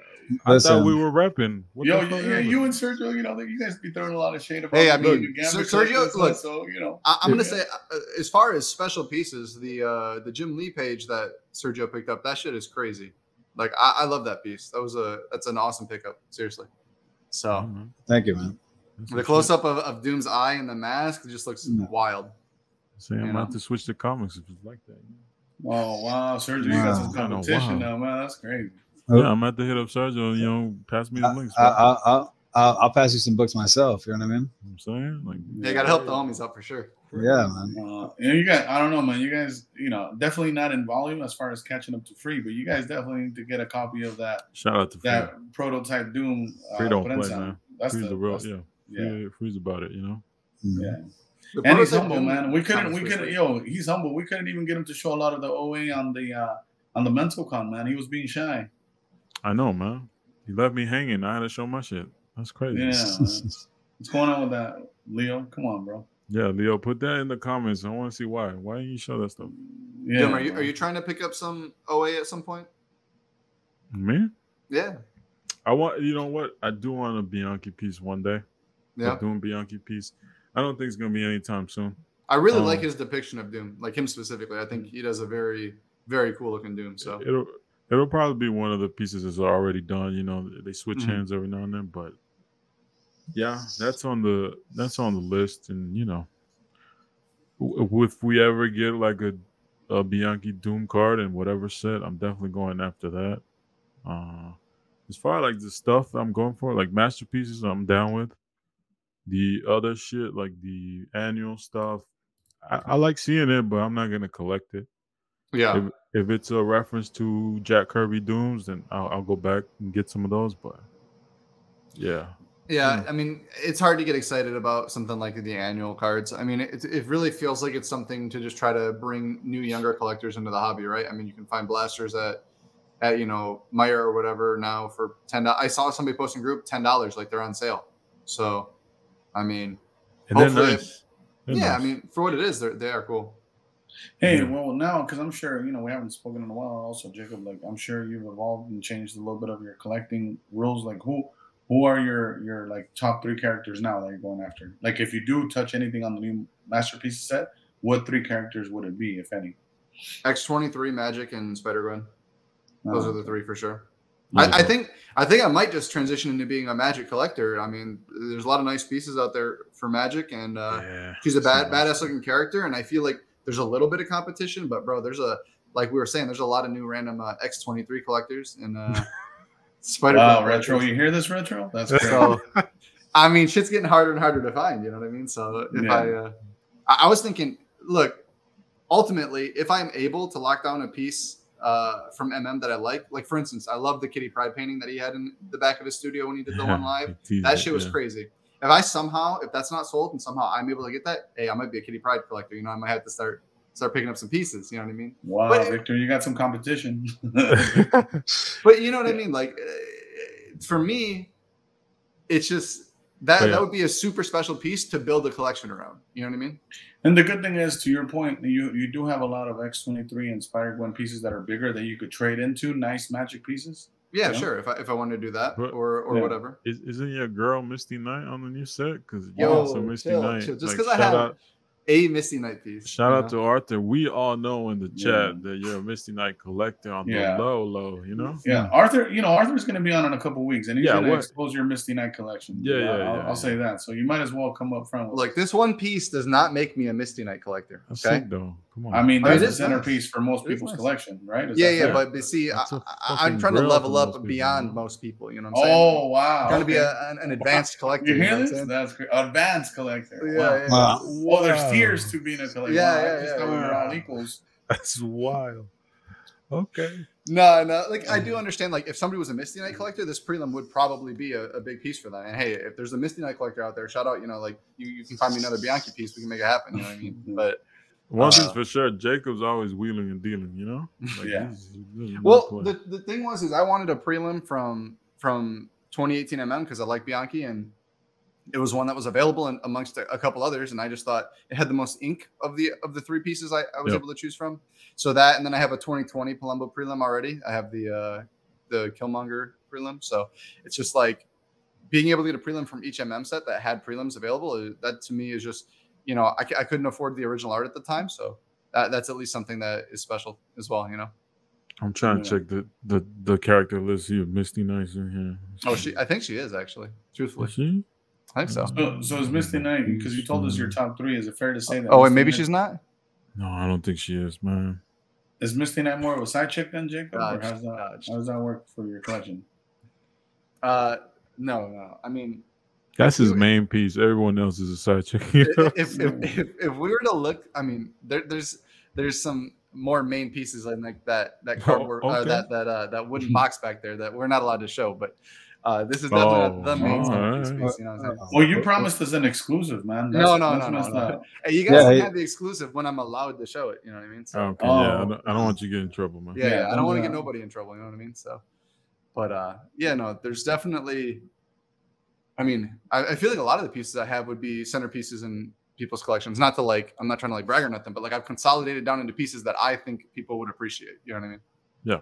I Listen. thought we were repping. What Yo, the yeah, you and Sergio, you know, you guys be throwing a lot of shade about. Hey, I mean, look, Sergio, look, so, you know, I, I'm gonna Yeah. say, uh, as far as special pieces, the uh, the Jim Lee page that Sergio picked up, that shit is crazy. Like, I, I love that piece. That was a that's an awesome pickup. Seriously. So Mhm. thank you, man. The close up of, of Doom's eye and the mask just looks No. wild. Saying I'm about to switch to comics if it's like that. oh wow, Sergio, you got some competition now, man. That's crazy. Oh. Yeah, I'm at the hit up Sergio. You know, pass me the I, links. I, bro. I, I, I'll, I'll pass you some books myself. You know what I mean? I'm saying, like, Yeah, you gotta help the homies out for sure. Yeah, man. Uh, you, know, you guys, I don't know, man. You guys, you know, definitely not in volume as far as catching up to free, but you guys definitely need to get a copy of that shout out to Free. that prototype Doom. Uh, Free don't play, Prensa. man. That's Free's the, the real, that's- yeah. yeah, Free, Free's about it, you know. Mm. yeah. The And he's humble, man. We couldn't, we couldn't, was- yo, he's humble. We couldn't even get him to show a lot of the OA on the uh on the mental con, man. He was being shy. I know, man. He left me hanging. I had to show my shit. That's crazy. Yeah. man. What's going on with that, Leo? Come on, bro. Yeah, Leo, put that in the comments. I want to see why. Why didn't you show that stuff? Yeah. Doom, are you are you trying to pick up some OA at some point? Me? Yeah. I want. You know what? I do want a Bianchi piece one day. Yeah. A Doom Bianchi piece. I don't think it's gonna be anytime soon. I really Um, like his depiction of Doom, like him specifically. I think he does a very, very cool looking Doom. So It'll it'll probably be one of the pieces that's already done. You know, they switch Mhm. hands every now and then, but yeah, that's on the that's on the list. And you know, if we ever get like a a Bianchi Doom card and whatever set, I'm definitely going after that. Uh, as far as like the stuff I'm going for, like masterpieces, I'm down with. The other shit, like the annual stuff, I, I like seeing it, but I'm not gonna collect it. yeah, If, if it's a reference to Jack Kirby Dooms, then I'll, I'll go back and get some of those. But yeah, yeah. Hmm. I mean, it's hard to get excited about something like the annual cards. I mean, it, it really feels like it's something to just try to bring new younger collectors into the hobby, right? I mean, you can find blasters at at you know Meijer or whatever now for ten. I saw somebody posting group ten dollars, like they're on sale. So, I mean, and they're Hopefully- nice. They're yeah, nice. I mean, for what it is, they're they are cool. Hey, Yeah. well, now because I'm sure you know we haven't spoken in a while. Also, Jacob, like I'm sure you've evolved and changed a little bit of your collecting rules. Like who, who are your your like top three characters now that you're going after? Like if you do touch anything on the new masterpiece set, what three characters would it be, if any? X twenty three, Magik, and Spider Gwen. Those Uh, are the three for sure. Yeah. I, I think I think I might just transition into being a Magik collector. I mean, there's a lot of nice pieces out there for Magik, and uh, yeah, she's a bad so nice. badass looking character. And I feel like there's a little bit of competition, but bro, there's a like we were saying, there's a lot of new random uh, X23 collectors and uh, Spider. Wow, retro! collectors. You hear this, retro? That's great. So, I mean, shit's getting harder and harder to find. You know what I mean? So if Yeah. I, uh, I, I was thinking, look, ultimately, if I'm able to lock down a piece uh, from MM that I like, like for instance, I love the Kitty Pryde painting that he had in the back of his studio when he did the one live. That shit was crazy. If I somehow, if that's not sold and somehow I'm able to get that, hey, I might be a Kitty Pryde collector. You know, I might have to start start picking up some pieces. You know what I mean? Wow, But- Victor, you got some competition. But you know what I mean? Like uh, for me, it's just that yeah. that would be a super special piece to build a collection around. You know what I mean? and the good thing is, to your point, you you do have a lot of X twenty three inspired Spider Gwen pieces that are bigger that you could trade into. Nice Magik pieces. Yeah, Yeah. sure. If I if I wanted to do that But- or or Yeah. whatever. Is, isn't your girl Misty Knight on the new set? Because you Yo, want some Misty chill, Knight. chill. Just like, 'cause I shout have out, A Misty Knight piece. shout you out know? to Arthur. We all know in the Yeah. chat that you're a Misty Knight collector on Yeah. the low, low. You know. Yeah, Arthur. You know, Arthur's going to be on in a couple weeks, and he's Yeah, going to what- expose your Misty Knight collection. Yeah, yeah, I'll, yeah, I'll yeah. say that. So you might as well come up front. With Like this one piece does not make me a Misty Knight collector. That's Okay. sick though. Come on. I mean, I mean, that's the centerpiece nice. for most people's nice. collection, right? Is Yeah, yeah, fair? but, but see, I, That's a I, I'm trying to level up most people, beyond man. most people. You know what I'm saying? oh wow, trying to be a, an, an advanced collector. You You know hear this? That's great. Advanced collector. Yeah, wow. yeah. Wow. Oh, there's tiers to being a collector. Yeah, Wow, I yeah, just yeah, thought we were yeah. all equals. That's wild. Okay. No, no. Like I do understand. Like if somebody was a Misty Knight collector, this prelim would probably be a, a big piece for them. And hey, if there's a Misty Knight collector out there, shout out. You know, like you, you can find me another Bianchi piece. We can make it happen. You know what I mean? Mm-hmm. But One thing's Uh, for sure, Jacob's always wheeling and dealing. You know. Like, Yeah. he's- he's- well, the, the thing was is I wanted a prelim from from 2018 MM because I like Bianchi and it was one that was available in, amongst a, a couple others, and I just thought it had the most ink of the of the three pieces I, I was Yep. able to choose from. So that, and then I have a 2020 Palumbo prelim already. I have the uh, the Killmonger prelim, so it's just like being able to get a prelim from each MM set that had prelims available. uh, That to me is just you know I couldn't afford the original art at the time, so that, that's at least something that is special as well. You know. I'm trying Yeah. to check the, the the character list here. Misty Knight's in here. Oh, she. I think she is actually. Truthfully, Is she? I think so. So, so is Misty Knight because you told us your top three? Is it fair to say that? Oh, Misty and maybe Knight- she's not. No, I don't think she is, man. Is Misty Knight more of a side chick than Jacob? or how's that, dodged. how does that work for your collection? Uh, no, no. I mean, That's his main piece. Everyone else is a side chick. you know? if, if, if, if, if we were to look, I mean, there, there's there's some more main pieces in like that that cardboard uh, okay. that that uh, that wooden box back there that we're not allowed to show, but uh, this is definitely not the Oh, main alright. centerpiece piece. You know what I'm saying? Well, you promised us an exclusive, man. No, no, that's no, no, no. Hey, you guys Yeah, can he- have the exclusive when I'm allowed to show it. You know what I mean? So, okay, yeah, I Oh. don't, I don't want you to get in trouble, man. yeah, Yeah, yeah, I don't don't want to get that. nobody in trouble. You know what I mean? So, but uh, yeah, no, there's definitely. I mean, I, I feel like a lot of the pieces I have would be centerpieces in people's collections. Not to like, I'm not trying to like brag or nothing, but like I've consolidated down into pieces that I think people would appreciate. You know what I mean? Yeah.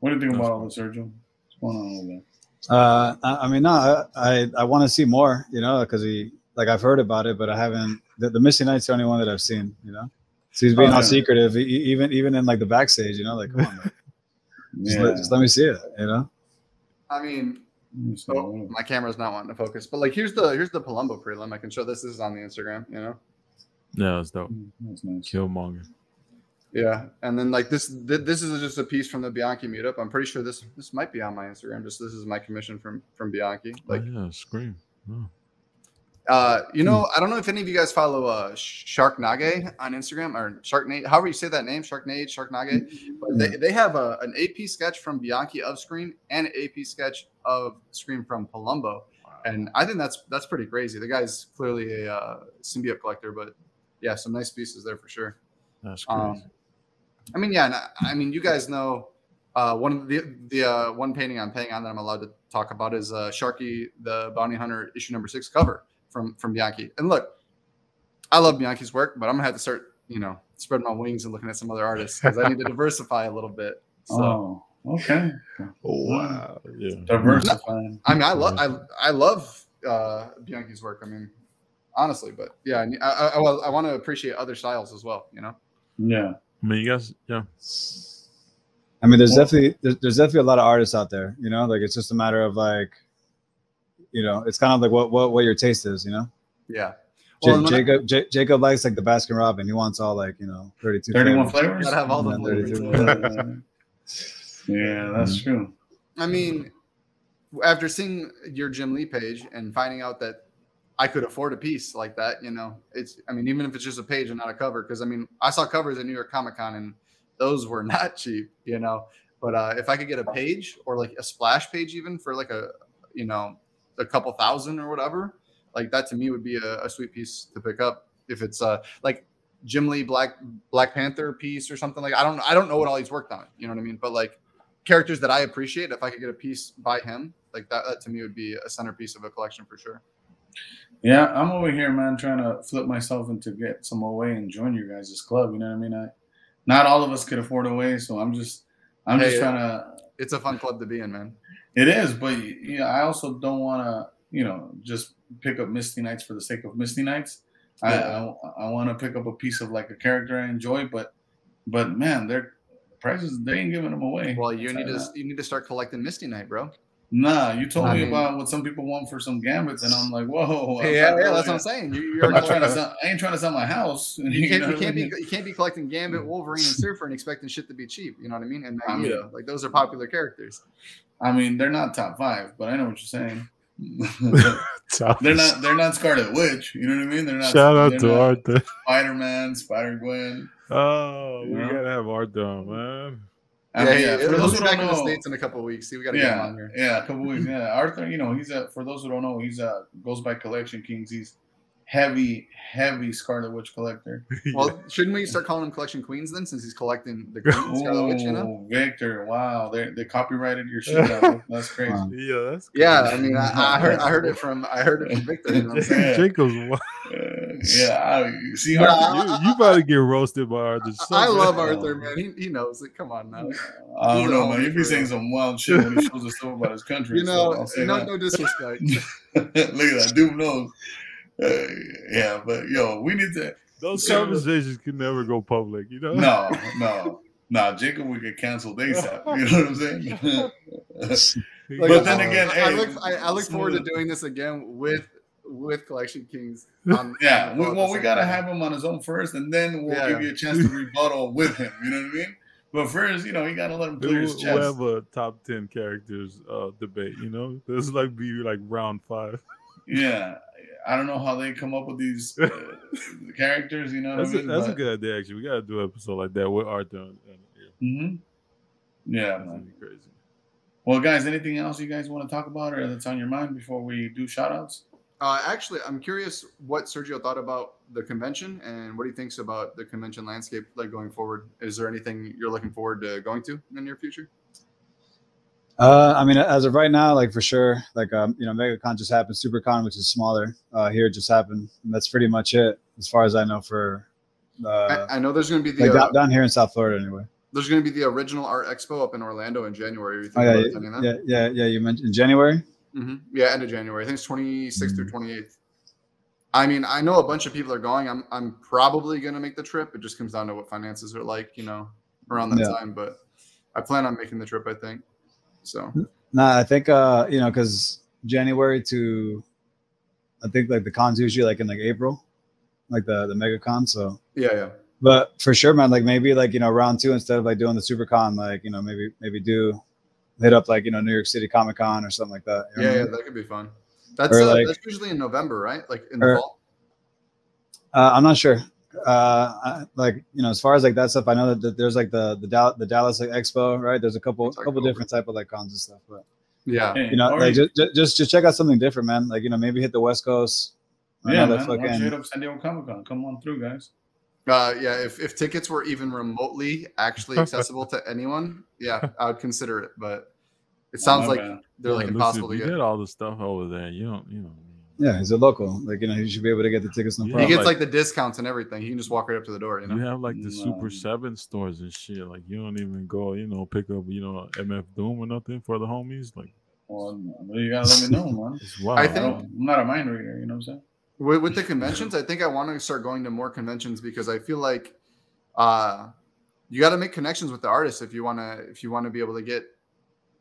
What do you think about all this, Sergio? What's going on over there? Uh, I, I mean, no, I I, I want to see more, you know, because he like I've heard about it, but I haven't. The, the Misty Knight's the only one that I've seen, you know. So he's being Oh, all yeah. secretive, e- e- even even in like the backstage, you know, like come on, man. Just, Yeah. let, just let me see it, you know. I mean, Let me see. oh, my camera's not wanting to focus, but like here's the here's the Palumbo prelim. I can show this. This is on the Instagram. You know? Yeah, that's dope. That's nice. Killmonger. Yeah, and then like this, th- this is just a piece from the Bianchi meetup. I'm pretty sure this this might be on my Instagram. Just this is my commission from from Bianchi. Like, oh, yeah, scream. Oh. Uh, you know, I don't know if any of you guys follow uh Sharknage on Instagram or Shark Sharknade, however you say that name, Sharknade, Sharknage. But they, they have a, an AP sketch from Bianchi of Scream and an AP sketch of Scream from Palumbo, and I think that's that's pretty crazy. The guy's clearly a uh, symbiote collector, but yeah, some nice pieces there for sure. That's crazy. Um, I mean, yeah, and I, I mean, you guys know uh, one of the the uh, one painting I'm paying on that I'm allowed to talk about is uh, Sharkey the Bounty Hunter issue number six cover from from Bianchi. And look, I love Bianchi's work, but I'm gonna have to start, you know, spreading my wings and looking at some other artists because I need to diversify a little bit. So. Oh, okay. wow. Yeah. Diversifying. I mean, I love I I love uh, Bianchi's work. I mean, honestly, but yeah, I I, I, I want to appreciate other styles as well. You know. Yeah. I mean, you guys, yeah. I mean, there's Well- definitely there's, there's definitely a lot of artists out there, you know. Like it's just a matter of like, you know, it's kind of like what what what your taste is, you know. Yeah. Ja- Well, and when I- Jacob J- Jacob likes like the Baskin Robin. He wants all like you know 32. 31 flavors. flavors? Gotta have all the Yeah, flavors. yeah, that's true. I mean, after seeing your Jim Lee page and finding out that I could afford a piece like that, you know, it's, I mean, even if it's just a page and not a cover, because I mean, I saw covers at New York Comic Con and those were not cheap, you know. But uh, if I could get a page or like a splash page, even for like a, you know, a couple thousand or whatever, like that to me would be a, a sweet piece to pick up. If it's uh, like, Jim Lee Black Black Panther piece or something like I don't I don't know what all he's worked on. You know what I mean? But like characters that I appreciate, if I could get a piece by him, like that, that to me would be a centerpiece of a collection for sure. Yeah, I'm over here, man, trying to flip myself into get some OA and join your guys' club. You know what I mean? I, not all of us could afford OA, so I'm just, I'm Hey, just uh, trying to. It's a fun club to be in, man. It is, but yeah, I also don't want to, you know, just pick up Misty Knights for the sake of Misty Knights. I, Yeah. I, I want to pick up a piece of like a character I enjoy, but, but man, their prices they ain't giving them away. Well, you need to that. you need to start collecting Misty Knight, bro. Nah, you told I me mean- about what some people want for some gambits, and I'm like, whoa. Yeah, yeah, that's what I'm saying. You, you're I'm not trying to sell. I ain't trying to sell my house. You can't, you can't be mean? you can't be collecting Gambit, Wolverine, and Surfer and expecting shit to be cheap. You know what I mean? And I mean- Magneto, like those are popular characters. I mean, they're not top five, but I know what you're saying. They're not. They're not Scarlet Witch. You know what I mean? They're not. Shout out to Arthur. Spider Man, Spider Gwen. Oh, we know? gotta have Arthur man. I yeah, mean, yeah. Uh, for He'll those who back don't know, in the states in a couple of weeks. See, we got to get him on yeah, here. yeah, a couple weeks. Yeah, Arthur. You know, he's a. For those who don't know, he's a goes by Collection Kings. He's heavy, heavy Scarlet Witch collector. Well, shouldn't we start calling him Collection Queens then, since he's collecting the Queen Scarlet Witch? You know? Victor, wow, they they copyrighted your shit. Now. That's crazy. Wow. yeah, that's Yeah, I mean, I, I heard I heard it from I heard it from Victor. You know what I'm saying? Jacob's. wild. Yeah, I, see, Nah, Arthur, You, you about to get roasted by Arthur. so I love bad. Arthur, man. He, he knows it. Come on now. I don't a know, man. homie He be saying some wild shit when he shows us stuff about his country. You know, I'll no, no disrespect. Look at that dude knows. Uh, yeah, but yo, we need to. Those So- conversations can never go public. You know. No, no, no. Jacob would get canceled ASAP. You know what I'm saying? Like, But then I- again, I, hey, look I, I look forward to doing this again with with Collection Kings. on- yeah. on We, well, we gotta have him on his own first, and then we'll Yeah. give you a chance to rebuttal with him. You know what I mean? But first, you know, you gotta let him clear his We'll, chest. we'll have a top ten characters uh, debate. You know, this is like be like round five. Yeah, I don't know how they come up with these uh, characters. You know what That's, I a, mean? that's a good idea. Actually, we gotta do an episode like that with Arthur. And, and, yeah, Mhm. Yeah, that's gonna man. be crazy. Well, guys, anything else you guys want to talk about or that's on your mind before we do shout outs? Uh, actually, I'm curious what Sergio thought about the convention and what he thinks about the convention landscape like going forward. Is there anything you're looking forward to going to in the near future? Uh, I mean, as of right now, like for sure, like um, you know, MegaCon just happened. SuperCon, which is smaller, uh, here just happened. And that's pretty much it, as far as I know. For uh, I, I know there's going to be the like uh, down, down here in South Florida, anyway. there's going to be the original art expo up in Orlando in January. Oh yeah, about yeah, attending that? yeah, yeah, yeah. You mentioned in January. Hmm Yeah, end of January. I think it's 26th Mm. or 28th. I mean, I know a bunch of people are going. I'm I'm probably going to make the trip. It just comes down to what finances are like, you know, around that Yeah. time. But I plan on making the trip. I think so. Nah, I think uh, you know, because January to, I think like the cons usually like in like April, like the the MegaCon. So, Yeah, yeah. but for sure, man, like maybe like you know round two instead of like doing the super con, like you know maybe maybe do hit up like you know New York City Comic Con or something like that. you know Yeah, yeah, that could be fun. That's uh, like- that's usually in November, right? Like in the fall. Uh, I'm not sure. Uh, I, like you know, as far as like that stuff, I know that, that there's like the the, Dal- the Dallas like, Expo, right? There's a couple It's couple October. different type of like cons and stuff, but Yeah, Hey, you know, or like just, just just check out something different, man. Like you know, maybe hit the West Coast. yeah, another man. Why don't you fucking- hit up San Diego Comic Con? Come on through, guys. uh, yeah. If if tickets were even remotely actually accessible to anyone, yeah, I would consider it. But it sounds My like bad. they're like Yeah, impossible listen, to you get. get all the stuff over there. You don't, you know. Yeah, he's a local. Like you know, he should be able to get the tickets no Yeah, He gets like- like the discounts and everything. He can just walk right up to the door. You know. You have like the Super Seven stores and shit. Like you don't even go, you know, pick up, you know, MF Doom or nothing for the homies. Like Well, you gotta let me know, man. it's. I I think- don't- I'm not a mind reader. You know what I'm saying? With, with the conventions, I think I want to start going to more conventions because I feel like uh, you got to make connections with the artists if you want to if you want to be able to get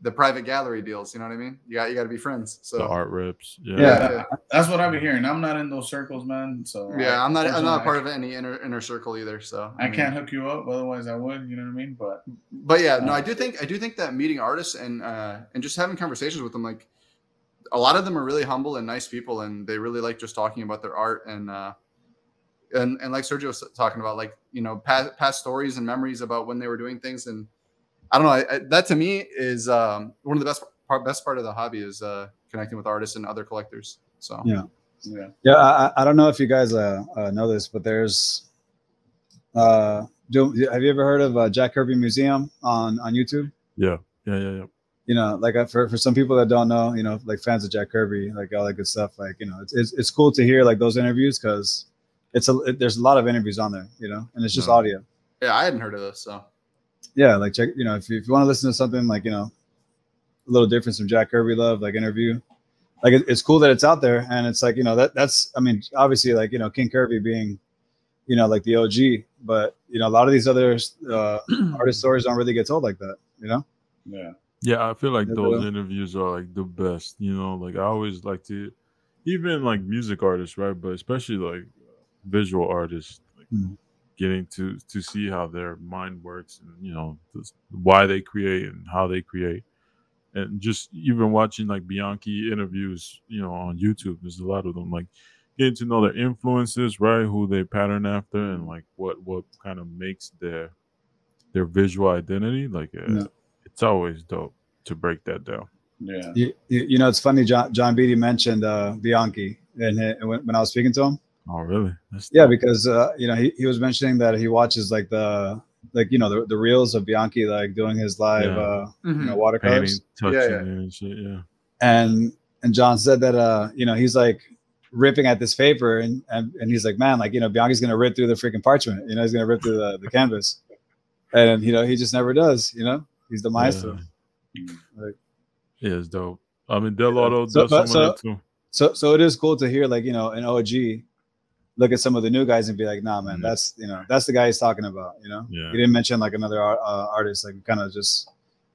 the private gallery deals. You know what I mean? You got you got to be friends. So the art rips. Yeah. Yeah. yeah, That's what I've been hearing. I'm not in those circles, man. So yeah. I- I'm not I'm not a part of any inner inner circle either. So I, I can't hook you up. Otherwise, I would. You know what I mean? But But yeah, no, Uh, I do think I do think that meeting artists and uh, and just having conversations with them, like a lot of them are really humble and nice people, and they really like just talking about their art and uh, and and like Sergio was talking about, like you know, past past stories and memories about when they were doing things, and I don't know, I, I, that to me is um, one of the best part best part of the hobby is uh, connecting with artists and other collectors. So Yeah. yeah, Yeah, I, I- I don't know if you guys uh, uh, know this, but there's Uh, do, have you ever heard of uh, Jack Kirby Museum on on YouTube? Yeah, yeah, yeah, yeah. You know, like uh, for, for some people that don't know, you know, like fans of Jack Kirby, like all that good stuff. Like you know, it's it's, it's cool to hear like those interviews because it's a it, there's a lot of interviews on there, you know, and it's just No. audio. Yeah, I hadn't heard of this. So Yeah, like check, you know, if you, if you want to listen to something like you know, a little different from Jack Kirby love, like interview, like it, it's cool that it's out there, and it's like you know that that's I mean obviously like you know King Kirby being, you know, like the OG, but you know a lot of these other uh, artist stories don't really get told like that, you know. Yeah. Yeah, I feel like Yeah, those bro. interviews are like the best. You know, like I always like to, even like music artists, right? But especially like visual artists, like Mhm. Getting to to see how their mind works and you know this, why they create and how they create, and just even watching like Bianchi interviews, you know, on YouTube. There's a lot of them, like getting to know their influences, right? Who they pattern after, and like what what kind of makes their their visual identity. Like, uh, Yeah. it's always dope to break that down. Yeah. You, you, you know, it's funny. John John Beatty mentioned uh, Bianchi, and when, when I was speaking to him, Oh, really? That's yeah, dope. because uh, you know he, he was mentioning that he watches like the like you know the, the reels of Bianchi like doing his live Yeah. uh, you Mhm. know painting, watercolors, touching yeah. it and shit. Yeah. and and John said that uh you know he's like ripping at this paper and and, and he's like man like you know Bianchi's gonna rip through the freaking parchment you know he's gonna rip through the, the canvas and you know he just never does you know he's the maestro Yeah. Like- Yeah, it's dope. I mean, Del Yeah. Auto So- does some so- of that too. so so it is cool to hear like you know an OG look at some of the new guys and be like nah man Mhm. that's you know that's the guy he's talking about you know Yeah. he didn't mention like another uh, artist like kind of just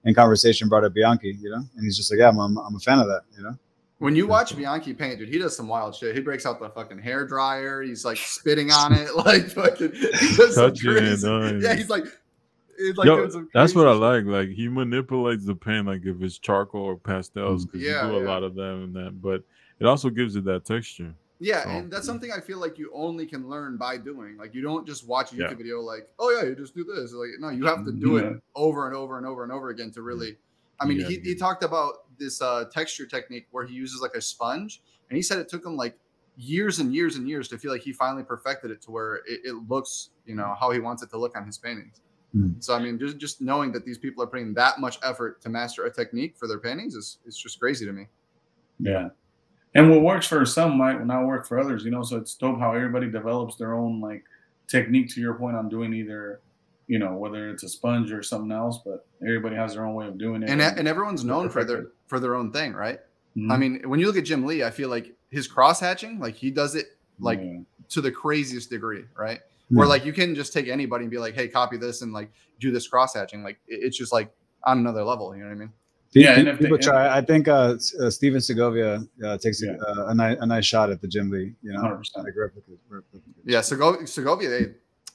in conversation brought up Bianchi you know and he's just like yeah I'm, I'm, I'm a fan of that you know when you watch Bianchi paint, dude, he does some wild shit. He breaks out the fucking hair dryer. He's like spitting on it, like fucking. He does some Touching it, crazy- uh, Yeah, he's like, he's like Yo, doing some that's what I like. Like he manipulates the paint, like if it's charcoal or pastels, because Yeah, you do a yeah. lot of them and that. But it also gives it that texture. Yeah, So- and that's something I feel like you only can learn by doing. Like you don't just watch a YouTube Yeah. video like, oh yeah, you just do this. Like no, you have to do Yeah. it over and over and over and over again to really. I mean, Yeah, he, he talked about this uh, texture technique where he uses like a sponge, and he said it took him like years and years and years to feel like he finally perfected it to where it, it looks, you know, how he wants it to look on his paintings. Mhm. So I mean, just just knowing that these people are putting that much effort to master a technique for their paintings is is just crazy to me. Yeah. And what works for some might not work for others, you know. So it's dope how everybody develops their own like technique to your point on doing either, you know, whether it's a sponge or something else, but everybody has their own way of doing it. And and everyone's known for their for their own thing, right? Mhm. I mean, when you look at Jim Lee, I feel like his cross hatching, like he does it like Yeah. to the craziest degree, right? Where like you can just take anybody and be like, hey, copy this and like do this cross hatching. Like it's just like on another level. You know what I mean? Pe- Yeah, and pe- they- people try I think uh, uh Stephen Segovia uh, takes Yeah. a, uh, a, nice, a nice shot at the Jim Lee you know 100%. like replicate, replicate. Yeah, Segovia, Segovia they,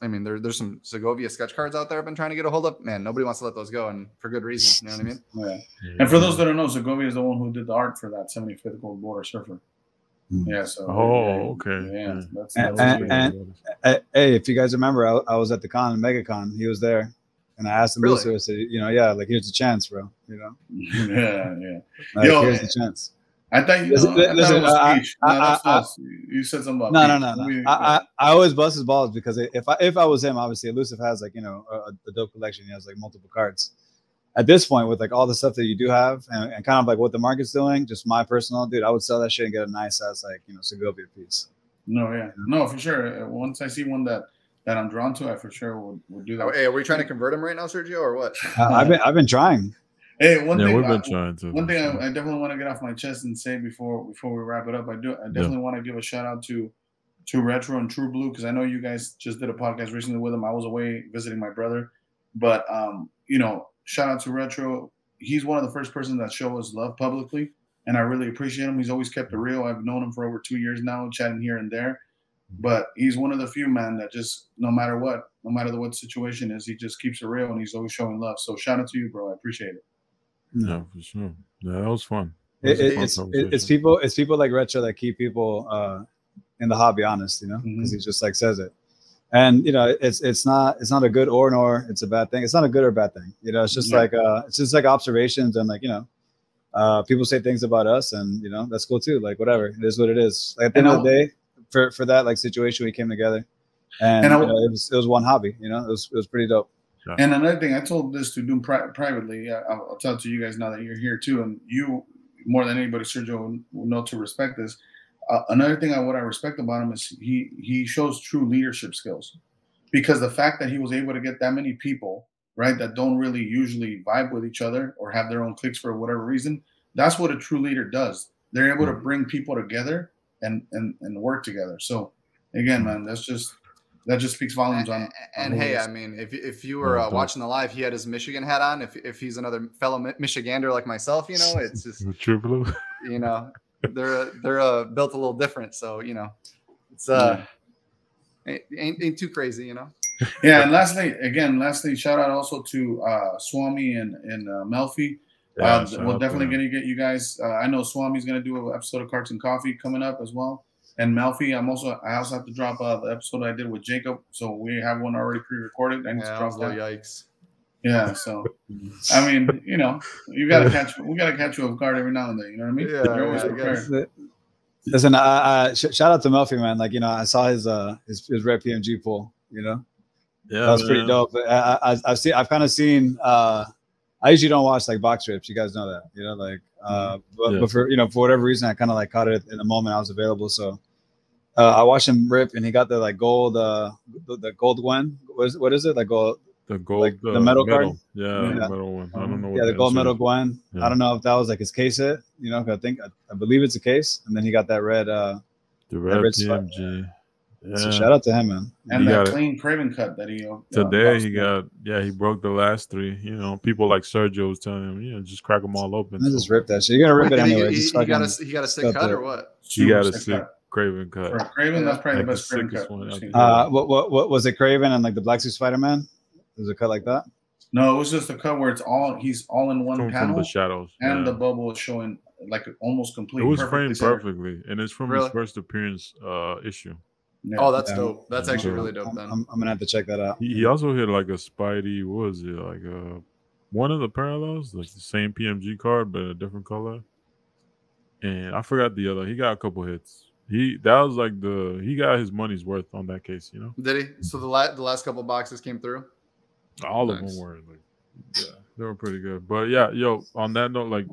I mean, there, there's some Segovia sketch cards out there I've been trying to get a hold of. Man, nobody wants to let those go, and for good reason. You know what I mean? Yeah. And for those that don't know, Segovia is the one who did the art for that 75th Gold Border Surfer. Mm. Yeah. So. Oh, yeah, okay. Yeah. Yeah. That's, And- that's and- weird. and- Hey, hey, if you guys remember, I, I was at the con, MegaCon. He was there, and I asked him, Really? Lucio, I said, you know, yeah, like here's the chance, bro. You know, yeah, yeah. like, Yo, here's the chance. I thought you. Listen- I listen, I- I- I- I- false. You said something about No, no, Peach. no, no. I, I, I always bust his balls because if I if I was him, obviously, Elusive has like you know a, a dope collection. He has like multiple cards. At this point, with like all the stuff that you do have, and, and kind of like what the market's doing, just my personal dude, I would sell that shit and get a nice ass like you know Segovia piece. No, yeah, no, for sure. Once I see one that that I'm drawn to, I for sure would, would do that. Oh, hey, are we trying to convert him right now, Sergio, or what? I, I've been I've been trying. Hey, one Yeah, thing. we've I- been trying to. one thing so. I, I definitely want to get off my chest and say before before we wrap it up, I do I definitely want to give a shout out to to Retro and True Blue because I know you guys just did a podcast recently with them. I was away visiting my brother, but um, you know, shout out to Retro. He's one of the first persons that show us love publicly, and I really appreciate him. He's always kept it real. I've known him for over two years now, chatting here and there. But he's one of the few men that just no matter what, no matter what situation is, he just keeps it real and he's always showing love. So shout out to you, bro. I appreciate it. Yeah, for sure. Yeah, that was fun. It, That was it, fun it's it's people it's people like Retro that keep people uh, in the hobby honest, you know, because Mhm. he just like says it. And you know, it's it's not it's not a good or nor it's a bad thing. It's not a good or bad thing. You know, it's just Yeah. like uh, it's just like observations and like you know, uh, people say things about us, and you know that's cool too. Like whatever, it is what it is. Like at the end And of the day, for for that like situation, we came together. and, And I- you know, it was it was one hobby. You know, it was it was pretty dope. And another thing, I told this to Doom pri- privately. uh, I'll, I'll tell it to you guys now that you're here too, and you more than anybody, Sergio, will- will know to respect this. Uh, another thing, I what I respect about him is he he shows true leadership skills, because the fact that he was able to get that many people right that don't really usually vibe with each other or have their own cliques for whatever reason, that's what a true leader does. They're able to bring people together and and and work together. So again, man, that's just that just speaks volumes on. And, and on who hey. I mean, if if you were uh, watching the live, he had his Michigan hat on. If if he's another fellow Michigander like myself, you know, it's just The True Blue. you know they're they're uh, built a little different. So you know, it's uh ain't, ain't ain't too crazy, you know. Yeah, and lastly, again, lastly, shout out also to uh, Swami and and uh, Melfi. Yeah, uh, shout we're definitely going to get you guys. Uh, I know Swami's going to do an episode of Carts and Coffee coming up as well. And Melfi, I'm also I also have to drop uh, the episode I did with Jacob. So we have one already pre-recorded. I need Yeah, to drop that. yikes. Yeah, so I mean, you know, you got to catch we got to catch you off guard every now and then. You know what I mean? Yeah, You're always yeah, prepared. Listen, I, I, sh- shout out to Melfi, man. Like you know, I saw his uh his, his red PMG pool. You know, Yeah, that was pretty dope. I, I, I've seen, I've kind of seen. uh I usually don't watch like box trips. You guys know that, you know, like. uh But, Yeah. but for you know, for whatever reason, I kind of like caught it in the moment I was available. So uh I watched him rip, and he got the like gold, uh the, the gold one. What is what is it? Like gold? The gold, Like the uh, metal card? Yeah, Yeah. the metal one. I don't know. Yeah, the gold is. Gwen. Yeah. I don't know if that was like his case hit. You know, I think I, I believe it's a case, and then he got that red. uh The red red spot. PMG. Yeah. So shout out to him, man. And He that got it. clean Kraven cut that he uh, Today lost. he got yeah he broke the last three. You know, people like Sergio was telling him, you know, just crack them all open. I just rip that shit. You're gonna rip it Wait, he, anyway. he, he got a he got a sick cut cut or what? He got a sick cut. Kraven cut. For Kraven, that's probably Like the the best Kraven cut. one I've out seen. there. Uh, what, what what was it? Kraven and like the Black Suit Spider Man. Was it cut like that? No, it was just a cut where it's all he's all in one From, from panel, the shadows. and yeah. the bubble is showing like almost complete. it was perfectly framed perfectly, and it's from Really? his first appearance uh, issue. Yeah. Oh, that's Yeah. dope. That's actually really dope. I'm, Then I'm, I'm gonna have to check that out. He, he also hit like a Spidey. What was it like? Uh, one of the parallels, like the same PMG card but a different color. And I forgot the other. He got a couple hits. He that was like the he got his money's worth on that case. You know, did he? So the la- the last couple boxes came through. all of them were like, yeah, they were pretty good. But yeah, yo, on that note, like,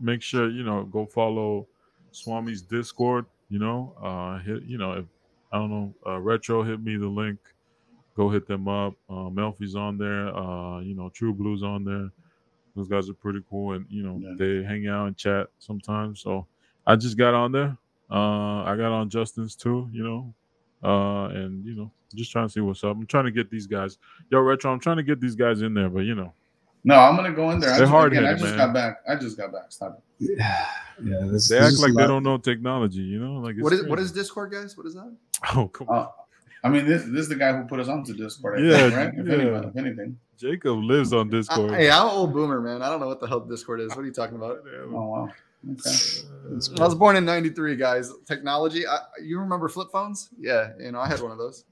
make sure you know go follow Swami's Discord. You know, uh, hit you know if I don't know uh, retro hit me the link. Go hit them up. Uh, Melfi's on there. Uh, you know, True Blues on there. Those guys are pretty cool, and you know Yeah. they hang out and chat sometimes. So I just got on there. Uh, I got on Justin's too. You know, uh, and you know, just trying to see what's up. I'm trying to get these guys. Yo, retro. I'm trying to get these guys in there, but you know, No, I'm gonna go in there. I They're just, again, I just man. got back. I just got back. Stop it. Yeah, yeah. This, they this act like they don't know technology. You know, like it's What is crazy. is Discord, guys? What is that? Oh, come on. Uh, I mean, this this is the guy who put us onto Discord. I Yeah, think, right? If, yeah. anybody, if anything. Jacob lives on Discord. Uh, hey, I'm an old boomer, man. I don't know what the hell Discord is. What are you talking about? Oh wow. Okay. I was born in '93, guys. Technology. I, you remember flip phones? Yeah, you know I had one of those.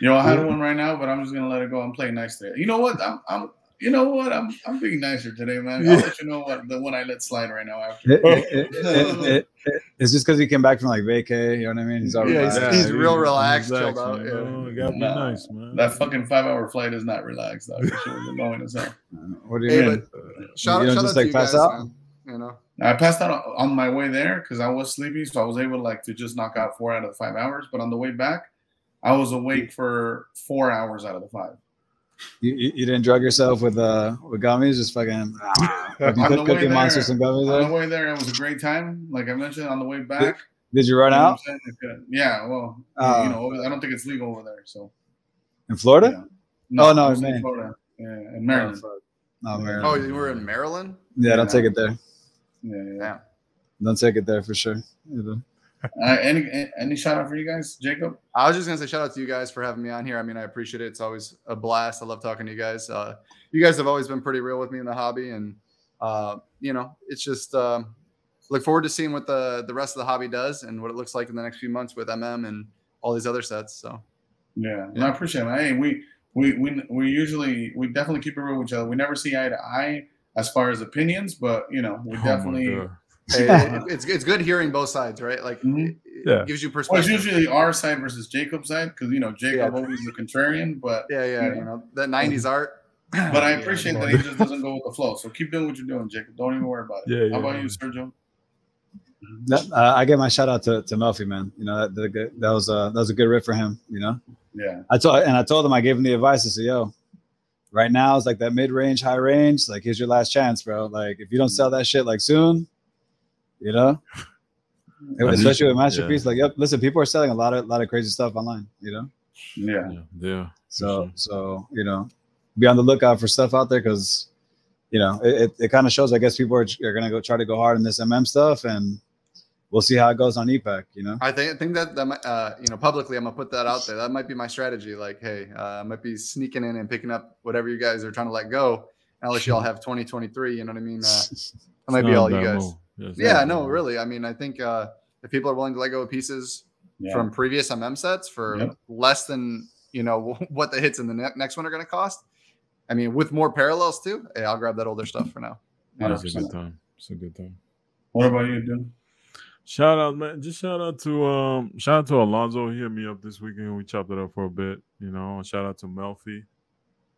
You know I had one right now, but I'm just gonna let it go. I'm playing nice today. You know what? I'm, I'm you know what? I'm I'm being nicer today, man. I'll let you know what the one I let slide right now after. It- it- it- it- it- it- it's just because he came back from like vacay. You know what I mean? He's all Yeah, he's- relaxed. he's real relaxed, relaxed, chilled out, yeah. Oh, gotta be Nah, nice, man. That fucking five hour flight is not relaxed. Though. It was annoying as hell. What do you Hey, mean? but shout, You don't shout just, out like, to you pass guys, out? man. You know, I passed out on my way there because I was sleepy, so I was able like to just knock out four out of the five hours. But on the way back, I was awake for four hours out of the five. You, you, you didn't drug yourself with uh with gummies? Just fucking, fucking On the cook, way cookie there- monsters and gummies. On the way there, it was a great time. Like I mentioned, on the way back, Did you run you know out I'm saying? It could- Yeah, well, Oh. you know, I don't think it's legal over there. So in Florida? yeah. No, Oh, no, in in Maine. Florida. Yeah, in Maryland. Oh, man. oh, you were in Maryland. yeah, don't take it there. Yeah, yeah. Damn. Don't take it there for sure. Yeah. Uh, any any shout out for you guys, Jacob? I was just gonna say shout out to you guys for having me on here. I mean, I appreciate it. It's always a blast. I love talking to you guys. Uh, you guys have always been pretty real with me in the hobby, and uh, you know, it's just um, look forward to seeing what the the rest of the hobby does and what it looks like in the next few months with MM and all these other sets. So Yeah, no, I appreciate it. Hey, we we we we usually we definitely keep it real with each other. We never see eye to eye as far as opinions, but you know, we Oh my definitely God. Hey, it- it's it's good hearing both sides, right? Like Mhm. it, it Yeah. gives you Well, it's usually our side versus Jacob's side because you know Jacob Yeah. always the contrarian, but yeah, yeah, Yeah. you know that '90s art. but I appreciate well, that he just doesn't go with the flow. So keep doing what you're doing, Jacob. Don't even worry about it. Yeah, How yeah, about you. Sergio? That, uh, I give my shout out to to Melfi, man. You know that that, that was uh, that was a good rip for him. You know, Yeah, I told and I told him I gave him the advice. I said, "Yo, right now it's like that mid range, high range. Like here's your last chance, bro. Like if you don't sell that shit like soon, you know, especially need- with masterpiece. Like, yep, listen, people are selling a lot of lot of crazy stuff online. You know, yeah, Yeah, yeah. so sure. so you know, be on the lookout for stuff out there because you know it, it, it kind of shows. I guess people are, are gonna go try to go hard in this MM stuff, and we'll see how it goes on ePack. You know, I think I think that that might, uh, you know publicly I'm gonna put that out there. That might be my strategy. Like, hey, uh, I might be sneaking in and picking up whatever you guys are trying to let go. And I'll let you all have 2023. You know what I mean? Uh, that might be all you guys. move. Yeah, Yeah, no, bad really. I mean, I think uh, if people are willing to let go of pieces yeah. from previous MM sets for Yep. less than you know what the hits in the ne- next one are going to cost. I mean, with more parallels too. Hey, I'll grab that older stuff for now. Yeah, it's a good time. It's a good time. What about you, dude? Shout out, man. Just shout out to um shout out to Alonzo. He hit me up this weekend. We chopped it up for a bit, you know. Shout out to Melfi.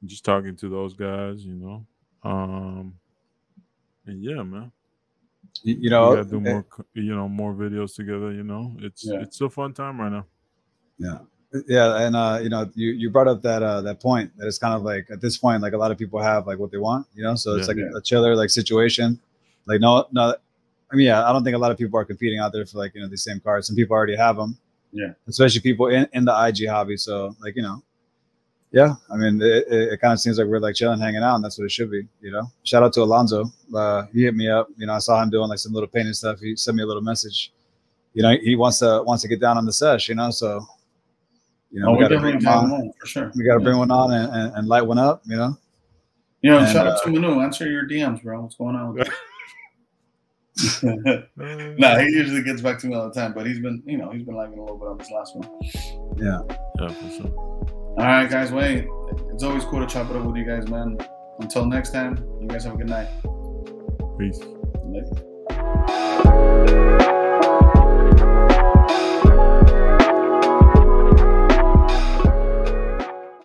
Just talking to those guys, you know. Um and yeah, man. You, you we know, gotta do more co- you know, more videos together, you know. It's Yeah. it's a fun time right now. yeah yeah and uh you know you you brought up that uh that point that it's kind of like at this point like a lot of people have like what they want you know so it's Yeah. like Yeah. a, chiller like situation like no no i mean yeah i don't think a lot of people are competing out there for like you know these same cards some people already have them Yeah. especially people in, in the ig hobby so like you know yeah i mean it, it, it kind of seems like we're like chilling hanging out and that's what it should be you know shout out to alonzo uh he hit me up you know i saw him doing like some little painting stuff he sent me a little message you know he wants to wants to get down on the sesh you know so you know oh, we we gotta bring definitely him got on one for sure. we got to Yeah. bring one on and, and, and light one up, you know. You know, and, shout out uh, to Manu. Answer your DMs, bro. What's going on? With that? Nah, he usually gets back to me all the time, but he's been, you know, he's been lagging a little bit on this last one. Yeah. yeah, for sure. All right, guys. Wait, it's always cool to chop it up with you guys, man. Until next time, you guys have a good night. Peace. Later.